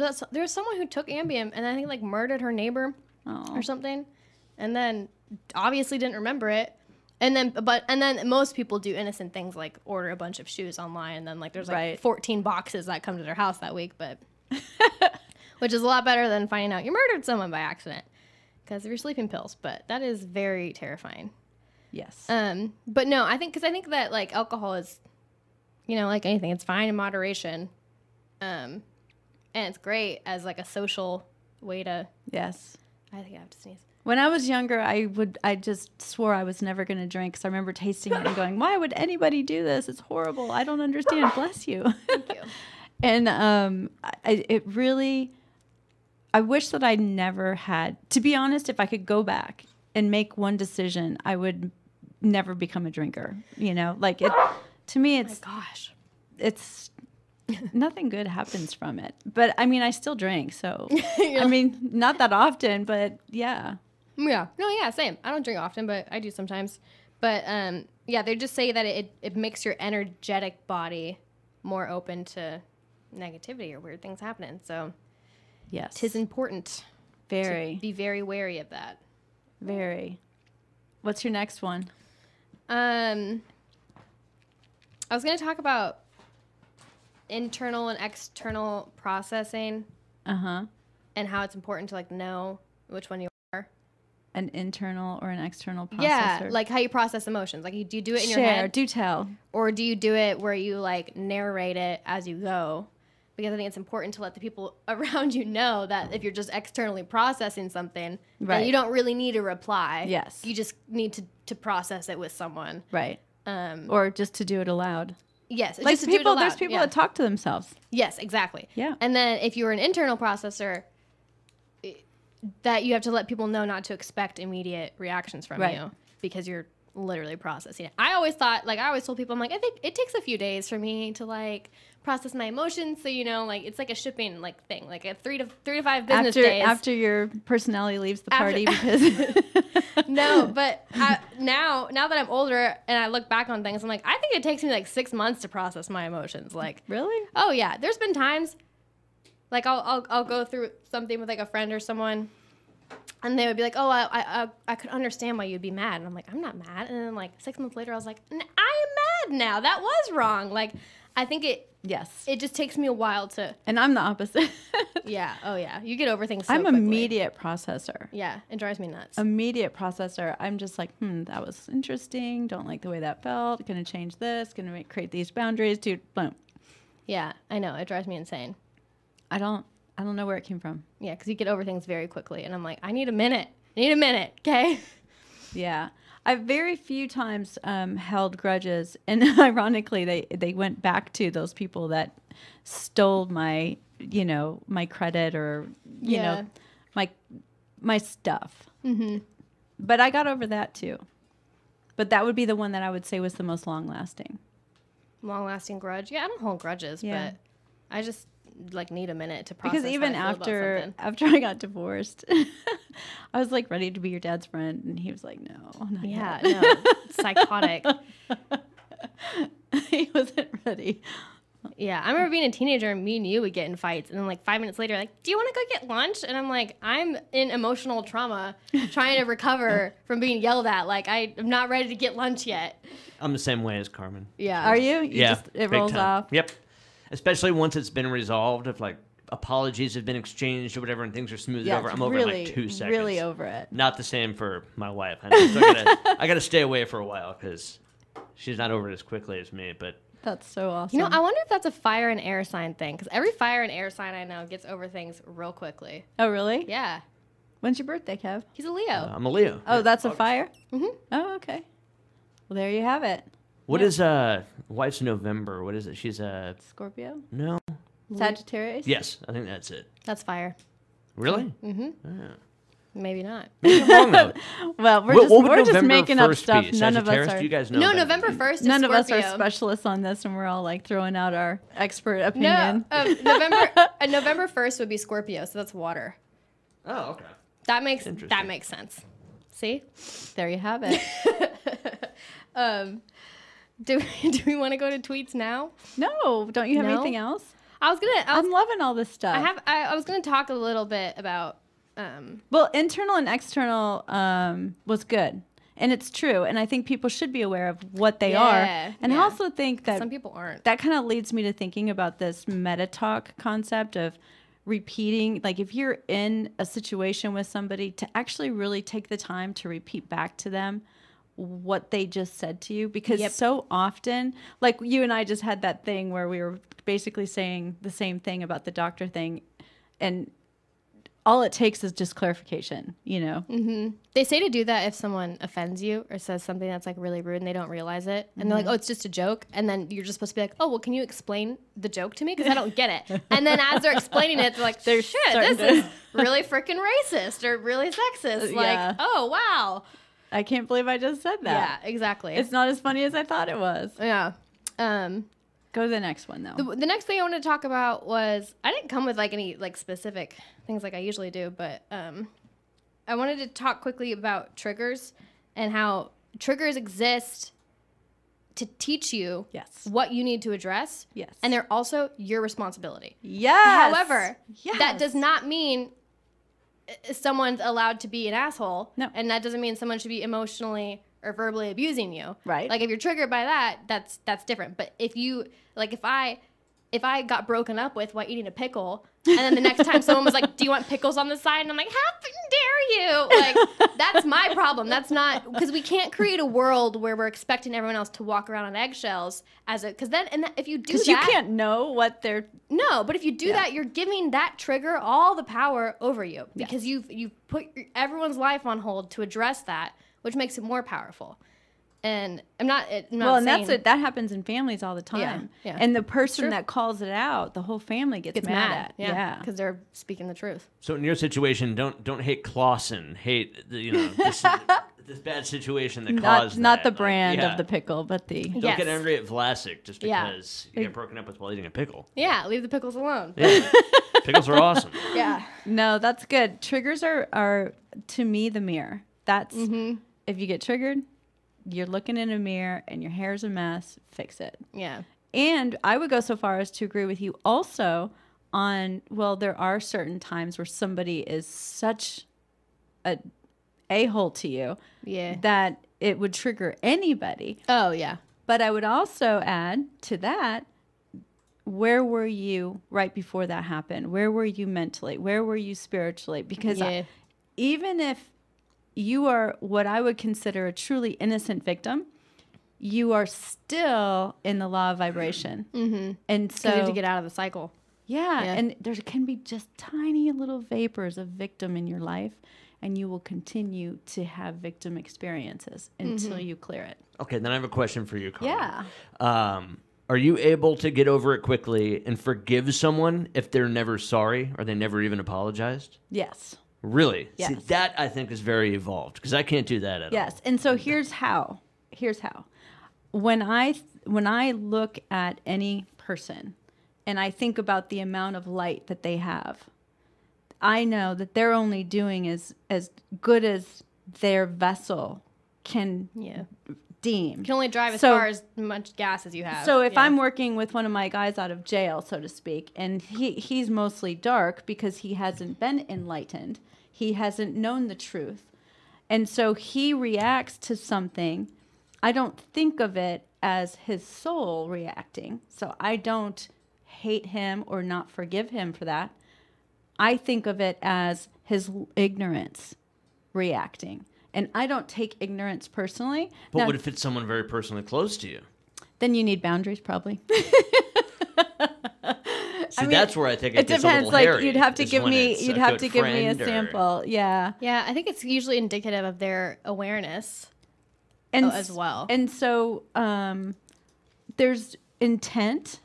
there's there was someone who took Ambien and I think like murdered her neighbor Oh. or something, and then obviously didn't remember it. And then, but and then most people do innocent things like order a bunch of shoes online, and then like there's like Right. 14 boxes that come to their house that week, but which is a lot better than finding out you murdered someone by accident because of your sleeping pills. But that is very terrifying. Yes. Um, but no, I think because I think that like alcohol is, you know, like anything, it's fine in moderation, um, and it's great as like a social way to. yes. I think I have to sneeze. When I was younger, I would I just swore I was never going to drink because I remember tasting it and going, "Why would anybody do this? It's horrible. I don't understand." Bless you. Thank you. and um, I, it really, I wish that I never had. To be honest, if I could go back and make one decision, I would never become a drinker. You know, like it. To me, it's Gosh. it's nothing good happens from it. But I mean, I still drink, so I mean, not that often, but yeah. Yeah. No. Yeah. Same. I don't drink often, but I do sometimes. But um, yeah, they just say that it it makes your energetic body more open to negativity or weird things happening. So Yes. tis important very, to be very wary of that. very. What's your next one? Um, I was going to talk about internal and external processing Uh huh. and how it's important to like know which one you are. An internal or an external processor. Yeah, like how you process emotions. Like, you, do you do it in share, your head, do tell. or do you do it where you like narrate it as you go? Because I think it's important to let the people around you know that if you're just externally processing something, then Right. you don't really need a reply. Yes. you just need to to process it with someone. Right. Um, Or just to do it aloud. Yes, it's Like just to do it people, there's people Yeah. that talk to themselves. Yes, exactly. Yeah. And then if you're an internal processor, that you have to let people know not to expect immediate reactions from Right. you because you're literally processing it. I always thought, like, I always told people, I'm like, I think it takes a few days for me to like process my emotions. So you know, like, it's like a shipping like thing, like a three to three to five business After days. after your personality leaves the After- party because no, but I, now now that I'm older and I look back on things, I'm like, I think it takes me like six months to process my emotions. Like, really Oh yeah, there's been times like I'll I'll, I'll go through something with like a friend or someone, and they would be like, "Oh, I, I I could understand why you'd be mad," and I'm like, "I'm not mad." And then like six months later, I was like, "N- "I am mad now. That was wrong." Like, I think it yes. it just takes me a while to and I'm the opposite. yeah oh yeah you get over things. So I'm quickly. immediate processor. Yeah, it drives me nuts. Immediate processor. I'm just like, hmm, that was interesting. Don't like the way that felt. Gonna change this. Gonna create these boundaries. Dude, boom. Yeah, I know. It drives me insane. I don't I don't know where it came from. Yeah, because you get over things very quickly, and I'm like, I need a minute. I need a minute. Okay. Yeah. I've very few times um, held grudges, and ironically, they they went back to those people that stole my, you know, my credit or you Yeah. know, my my stuff. Mm-hmm. But I got over that too. But that would be the one that I would say was the most long lasting. Long lasting grudge. Yeah, I don't hold grudges, Yeah. but I just like need a minute to process. Because even I feel about after after I got divorced, I was like ready to be your dad's friend, and he was like, "No, not Yeah, yet." no, psychotic. he wasn't ready. Yeah, I remember being a teenager and me and you would get in fights, and then like five minutes later, like, do you want to go get lunch? And I'm like, I'm in emotional trauma, trying to recover from being yelled at. Like, I, I'm not ready to get lunch yet. I'm the same way as Carmen. Yeah. Are you? you yeah, Just, it rolls time. off. Yep. Especially once it's been resolved, if like apologies have been exchanged or whatever, and things are smoothed Yeah, over, I'm over really, in like two seconds. really over it. Not the same for my wife. I, still gotta, I gotta stay away for a while because she's not over it as quickly as me. But That's so awesome. You know, I wonder if that's a fire and air sign thing, because every fire and air sign I know gets over things real quickly. oh, really? Yeah, When's your birthday, Kev? he's a Leo. uh, I'm a Leo. Oh, Yeah. that's a fire. Mm-hmm. Oh, okay. Well, there you have it. What yeah. is uh wife's November? What is it? She's a Scorpio, no. Sagittarius. Yes, I think that's it. That's fire. Really? Mm-hmm. Ah. Maybe not. Maybe wrong. Well, we're What- just what would we're just November making up 1st stuff. be? None of us Sagittarius? are. Do you guys know? no, November first. None of us are specialists on this, and we're all like throwing out our expert No, opinion. um, November. uh, November first would be Scorpio, so that's water. Oh, okay. That makes that makes sense. See. there you have it. um, do do we want to go to tweets now? no, don't you have No? anything else? I was gonna. I, I'm loving all this stuff. I have. I, I was gonna talk a little bit about. Um, Well, internal and external um, was good. And it's true. And I think people should be aware of what they Yeah, are. And I also think that some people aren't. that kind of leads me to thinking about this meta talk concept of repeating. Like, if you're in a situation with somebody, to actually really take the time to repeat back to them what they just said to you. Because Yep. so often, like you and I just had that thing where we were basically saying the same thing about the doctor thing. And all it takes is just clarification, you know? Mm-hmm. They say to do that if someone offends you or says something that's like really rude and they don't realize it. And they're like, mm-hmm. oh, it's just a joke. And then you're just supposed to be like, oh, well, can you explain the joke to me? Because I don't get it. And then as they're explaining it, they're like, shit, this to- is really freaking racist or really sexist. Like, Yeah. oh, wow. I can't believe I just said that. Yeah, exactly. It's not as funny as I thought it was. yeah. Um, Go to the next one, though. the, the next thing I wanted to talk about was I didn't come with like any like specific things like I usually do, but um, I wanted to talk quickly about triggers and how triggers exist to teach you yes. what you need to address, Yes. and they're also your responsibility. yes. However, yes. that does not mean Uh, someone's allowed to be an asshole. No. And that doesn't mean someone should be emotionally or verbally abusing you. Right. Like if you're triggered by that, that's that's different. But if you like if I if I got broken up with while eating a pickle, and then the next time someone was like, "Do you want pickles on the side?" and I'm like, "How dare you!" Like that's my problem. That's not because we can't create a world where we're expecting everyone else to walk around on eggshells as a because then and that, if you do Because that, you can't know what they're. no, but if you do Yeah. that, you're giving that trigger all the power over you because Yes. you've you've put everyone's life on hold to address that, which makes it more powerful. And I'm not. I'm not well, and saying, that's it. That happens in families all the time. yeah. And the person that calls it out, the whole family gets, Gets mad, mad, at. yeah, Yeah. because they're speaking the truth. So in your situation, don't don't hate Claussen. Hate the, you know this, this bad situation that Not, caused not that. the Like, brand yeah. of the pickle, but the. Don't Yes. get angry at Vlasic just Yeah. because you get broken up with while eating a pickle. Yeah, leave the pickles alone. Yeah. Pickles are awesome. Yeah, No, that's good. Triggers are, are to me, the mirror. That's. Mm-hmm. If you get triggered, you're looking in a mirror and your hair's a mess, fix it. yeah, And I would go so far as to agree with you also on well, there are certain times where somebody is such a a hole to you yeah. that it would trigger anybody. Oh yeah, But I would also add to that where were you right before that happened? Where were you mentally? Where were you spiritually? Because I- even if you are what I would consider a truly innocent victim, you are still in the law of vibration. Mm-hmm. And so So you have to get out of the cycle. yeah, Yeah. and there can be just tiny little vapors of victim in your life, and you will continue to have victim experiences until you clear it. Okay, then I have a question for you, Carly. Yeah. Um, are you able to get over it quickly and forgive someone if they're never sorry or they never even apologized? Yes. Really? See, Yes. that I think is very evolved because I can't do that at all. Yes. And so here's how. Here's how. When I when I look at any person and I think about the amount of light that they have, I know that they're only doing as as good as their vessel can Yeah. deem. You can only drive as So- far as much gas as you have. So if Yeah. I'm working with one of my guys out of jail, so to speak, and he he's mostly dark because he hasn't been enlightened, he hasn't known the truth, and so he reacts to something. I don't think of it as his soul reacting, so I don't hate him or not forgive him for that. I think of it as his ignorance reacting. And I don't take ignorance personally. But Now- what if it's someone very personally close to you? then you need boundaries, probably. See, mean, that's where I think it, it gets depends. a little Like hairy, you'd have to give me, you'd have to give me a friend or- sample. Yeah, yeah, I think it's usually indicative of their awareness. and as well. And so um, there's intent.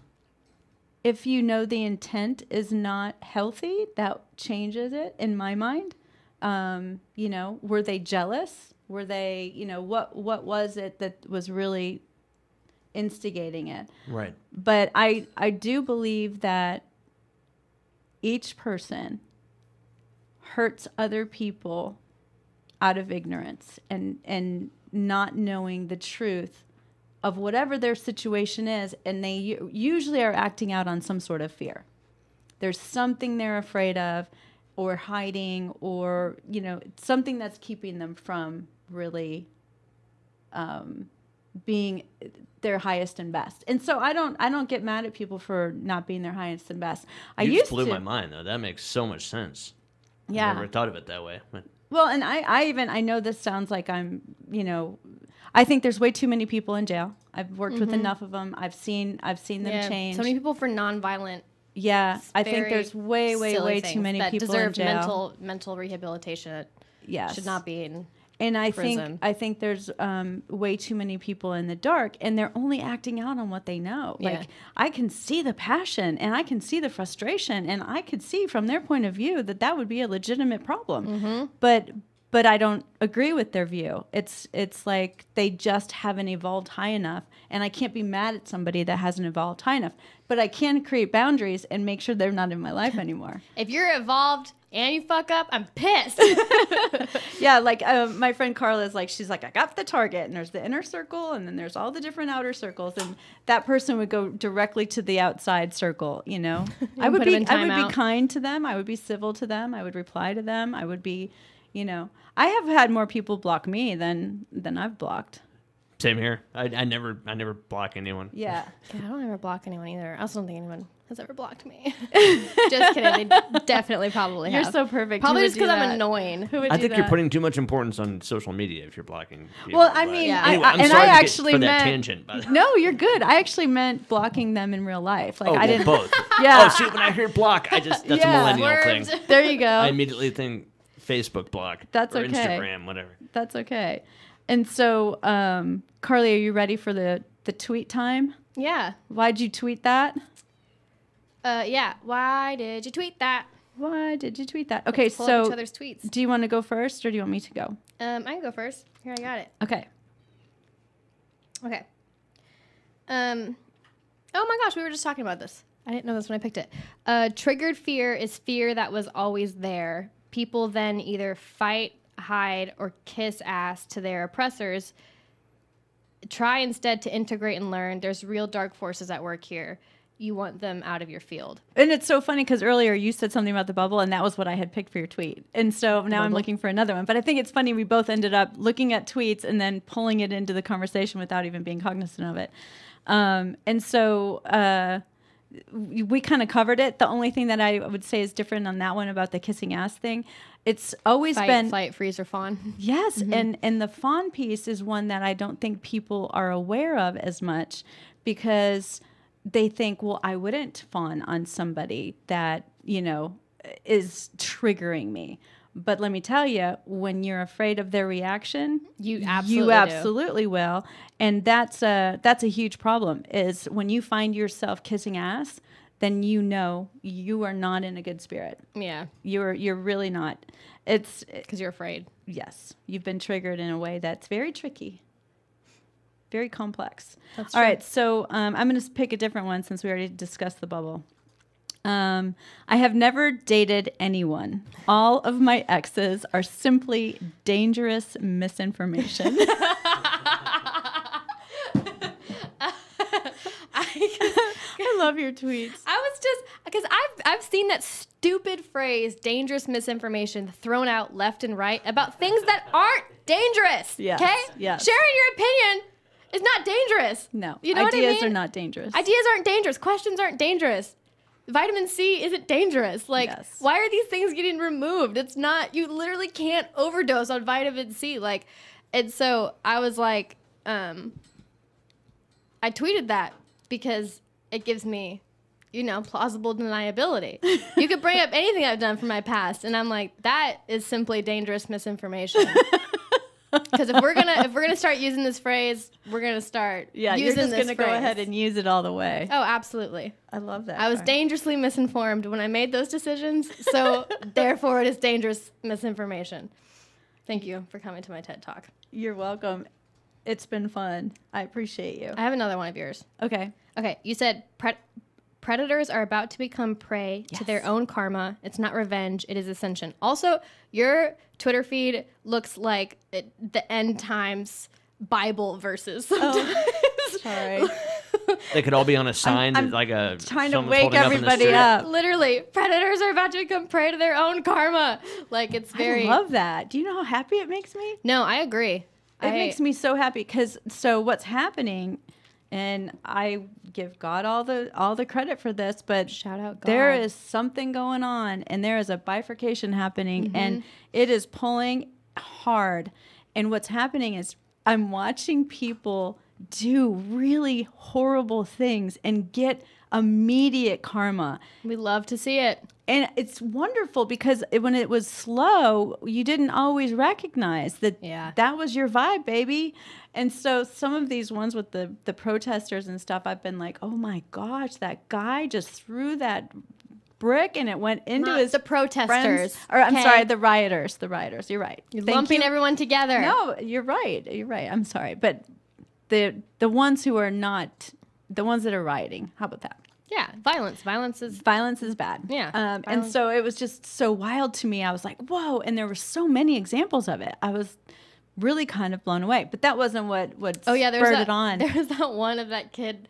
If you know the intent is not healthy, that changes it in my mind. Um, you know, were they jealous? Were they, you know, what what was it that was really instigating it? Right. but I I do believe that each person hurts other people out of ignorance and and not knowing the truth of whatever their situation is and they u- usually are acting out on some sort of fear. There's something they're afraid of or hiding or you know something that's keeping them from really um, being their highest and best. And so I don't I don't get mad at people for not being their highest and best. I you used just blew to. my mind though. That makes so much sense. Yeah. I never thought of it that way. But Well, and I, I even I know this sounds like I'm, you know, I think there's way too many people in jail. I've worked with enough of them. I've seen I've seen them Mm-hmm. yeah, change. so many people for nonviolent. yeah, I think there's way way way too many that people deserve in jail. mental mental rehabilitation. It yes. should not be in. And I prison. think I think there's um, way too many people in the dark, and they're only acting out on what they know. Yeah. Like I can see the passion, and I can see the frustration, and I could see from their point of view that that would be a legitimate problem. Mm-hmm. But but I don't agree with their view. It's it's like they just haven't evolved high enough, and I can't be mad at somebody that hasn't evolved high enough. But I can create boundaries and make sure they're not in my life anymore. If you're evolved and you fuck up, I'm pissed. Yeah, like um, my friend Carla is like, she's like, I got the target, and there's the inner circle, and then there's all the different outer circles, and that person would go directly to the outside circle. You know, I would be, I would timeout. be kind to them, I would be civil to them, I would reply to them, I would be, you know, I have had more people block me than than I've blocked. same here. I, I never I never block anyone. Yeah, Yeah, I don't ever block anyone either. I also don't think anyone has ever blocked me. Just kidding. They definitely probably you're have. so perfect. Probably just because I'm annoying. Who would I do think you're that? putting too much importance on social media if you're blocking. People, Well, I but- mean, Yeah. I, Anyway, I, I'm and sorry I to get actually for that meant tangent. But, no, you're good. I actually meant blocking them in real life. Like oh, I well, didn't. both. Yeah. Oh, see, when I hear block, I just that's Yeah. a millennial thing. There you go. I immediately think Facebook block. That's or okay. Instagram, whatever. That's okay. And so, um, Carly, are you ready for the the tweet time? Yeah. Why'd you tweet that? Uh, yeah. Why did you tweet that? Why did you tweet that? Okay, Pull up each so other's tweets. do you want to go first or do you want me to go? Um, I can go first. Here, I got it. Okay. Okay. Um. Oh my gosh, we were just talking about this. I didn't know this when I picked it. Uh, triggered fear is fear that was always there. People then either fight, hide, or kiss ass to their oppressors. Try instead to integrate and learn. There's real dark forces at work here. You want them out of your field. And it's so funny because earlier you said something about the bubble, and that was what I had picked for your tweet. And so now I'm looking for another one. But I think it's funny we both ended up looking at tweets and then pulling it into the conversation without even being cognizant of it. Um, and so uh, we, kind of covered it. The only thing that I would say is different on that one about the kissing ass thing, it's always Fight, been flight, freeze, or fawn. Yes, and and the fawn piece is one that I don't think people are aware of as much because they think, well, I wouldn't fawn on somebody that you know is triggering me. But let me tell you, when you're afraid of their reaction, You absolutely you do. absolutely will, and that's a that's a huge problem. Is when you find yourself kissing ass, then you know you are not in a good spirit. Yeah, You're you're really not. It's because you're afraid. yes, you've been triggered in a way that's very tricky, very complex. That's All true. right, so um, I'm going to pick a different one since we already discussed the bubble. Um, I have never dated anyone. All of my exes are simply dangerous misinformation. I love your tweets. I was just because I've I've seen that stupid phrase "dangerous misinformation" thrown out left and right about things that aren't dangerous. Yes, Okay. yes. Sharing your opinion is not dangerous. No, You know what I ideas mean? are not dangerous. Ideas aren't dangerous. Questions aren't dangerous. Vitamin C isn't dangerous. Like, Yes. why are these things getting removed? It's not. You literally can't overdose on vitamin C. Like, and so I was like, um, I tweeted that because it gives me, you know, plausible deniability. you could bring up anything I've done from my past, and I'm like, that is simply dangerous misinformation. Because if we're gonna if we're gonna start using this phrase, we're gonna start yeah, using you're just this going to go ahead and use it all the way. Oh, absolutely. I love that. I was part. dangerously misinformed when I made those decisions, so therefore it is dangerous misinformation. Thank you for coming to my TED Talk. You're welcome. It's been fun. I appreciate you. I have another one of yours. Okay. Okay, you said pre- predators are about to become prey to their own karma. It's not revenge, it is ascension. Also, your Twitter feed looks like it, the end times Bible verses. Oh, sometimes. Sorry. They could all be on a sign, I'm like a Trying to wake holding up everybody street. up. Literally, predators are about to become prey to their own karma. Like it's very. I love that. Do you know how happy it makes me? no, I agree. It I, makes me so happy because so what's happening, and I give God all the all the credit for this, but Shout out there God. is something going on, and there is a bifurcation happening, Mm-hmm. and it is pulling hard. And what's happening is I'm watching people do really horrible things and get immediate karma. We love to see it. And it's wonderful because it, when it was slow, you didn't always recognize that Yeah. that was your vibe, baby. And so some of these ones with the the protesters and stuff, I've been like, oh my gosh, that guy just threw that brick and it went into Not his the protesters. friends- Or I'm okay? sorry, the rioters. The rioters. You're right. You're Thank lumping you. everyone together. No, you're right. You're right. I'm sorry, but the the ones who are not the ones that are rioting. How about that? Yeah, violence. Violence is. violence is bad. Yeah, Um, and so it was just so wild to me. I was like, whoa. And there were so many examples of it. I was really kind of blown away. But that wasn't what, what Oh yeah, there's spurred that, it on. There was that one of that kid.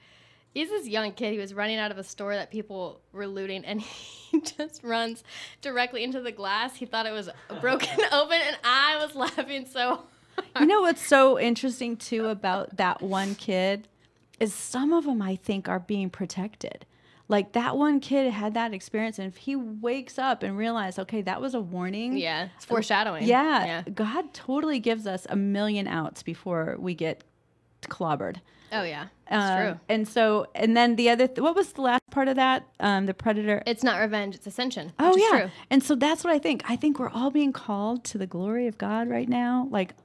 He's this young kid. He was running out of a store that people were looting, and he just runs directly into the glass. He thought it was broken open, and I was laughing so. you know what's so interesting too about that one kid is some of them I think are being protected. Like that one kid had that experience, and if he wakes up and realizes, okay, that was a warning. Yeah, it's foreshadowing. Yeah, Yeah. God totally gives us a million outs before we get clobbered. Oh yeah. It's Um, true. And so, and then the other, th- what was the last part of that? Um, the predator. It's not revenge. It's ascension. oh yeah. True. And so that's what I think. I think we're all being called to the glory of God right now, like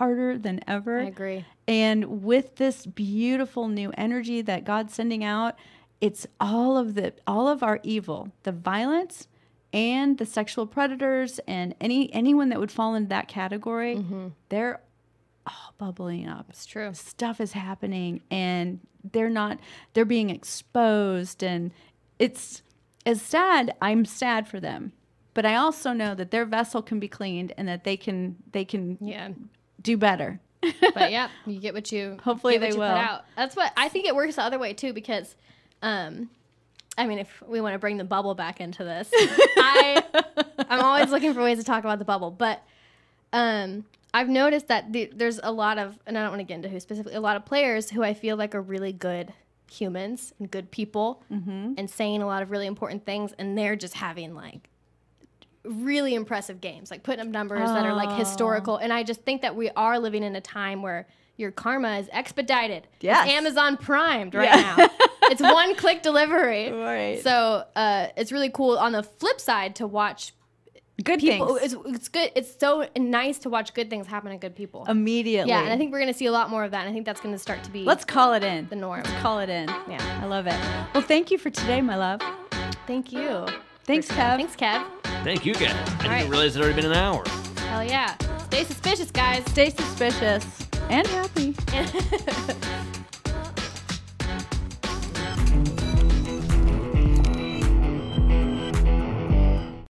harder than ever. I agree. And with this beautiful new energy that God's sending out, it's all of the all of our evil, the violence and the sexual predators and any anyone that would fall into that category, Mm-hmm. they're all bubbling up It's true. stuff is happening and they're not they're being exposed and it's as sad i'm sad for them but i also know that their vessel can be cleaned and that they can they can Yeah. Do better but yeah, you get what you Hopefully get what they you will. Put out. That's what I think. It works the other way too because, um, I mean, if we want to bring the bubble back into this, I I'm always looking for ways to talk about the bubble, but um, I've noticed that the, there's a lot of, and I don't want to get into who specifically, a lot of players who I feel like are really good humans and good people and saying a lot of really important things and they're just having like really impressive games like putting up numbers that are like historical and i just think that we are living in a time where your karma is expedited Yes. it's amazon primed right now it's one click delivery Right. so uh, it's really cool on the flip side to watch Good people things. it's, it's good it's so nice to watch good things happen to good people Immediately. yeah and i think we're going to see a lot more of that and i think that's going to start to be Let's call it in. the norm Let's call it in. yeah I love it. Well, thank you for today, my love. thank you Thanks, Kev. Thanks, Kev. Thank you guys. I didn't right. realize it had already been an hour. Hell yeah. Stay suspicious, guys. Stay suspicious and happy.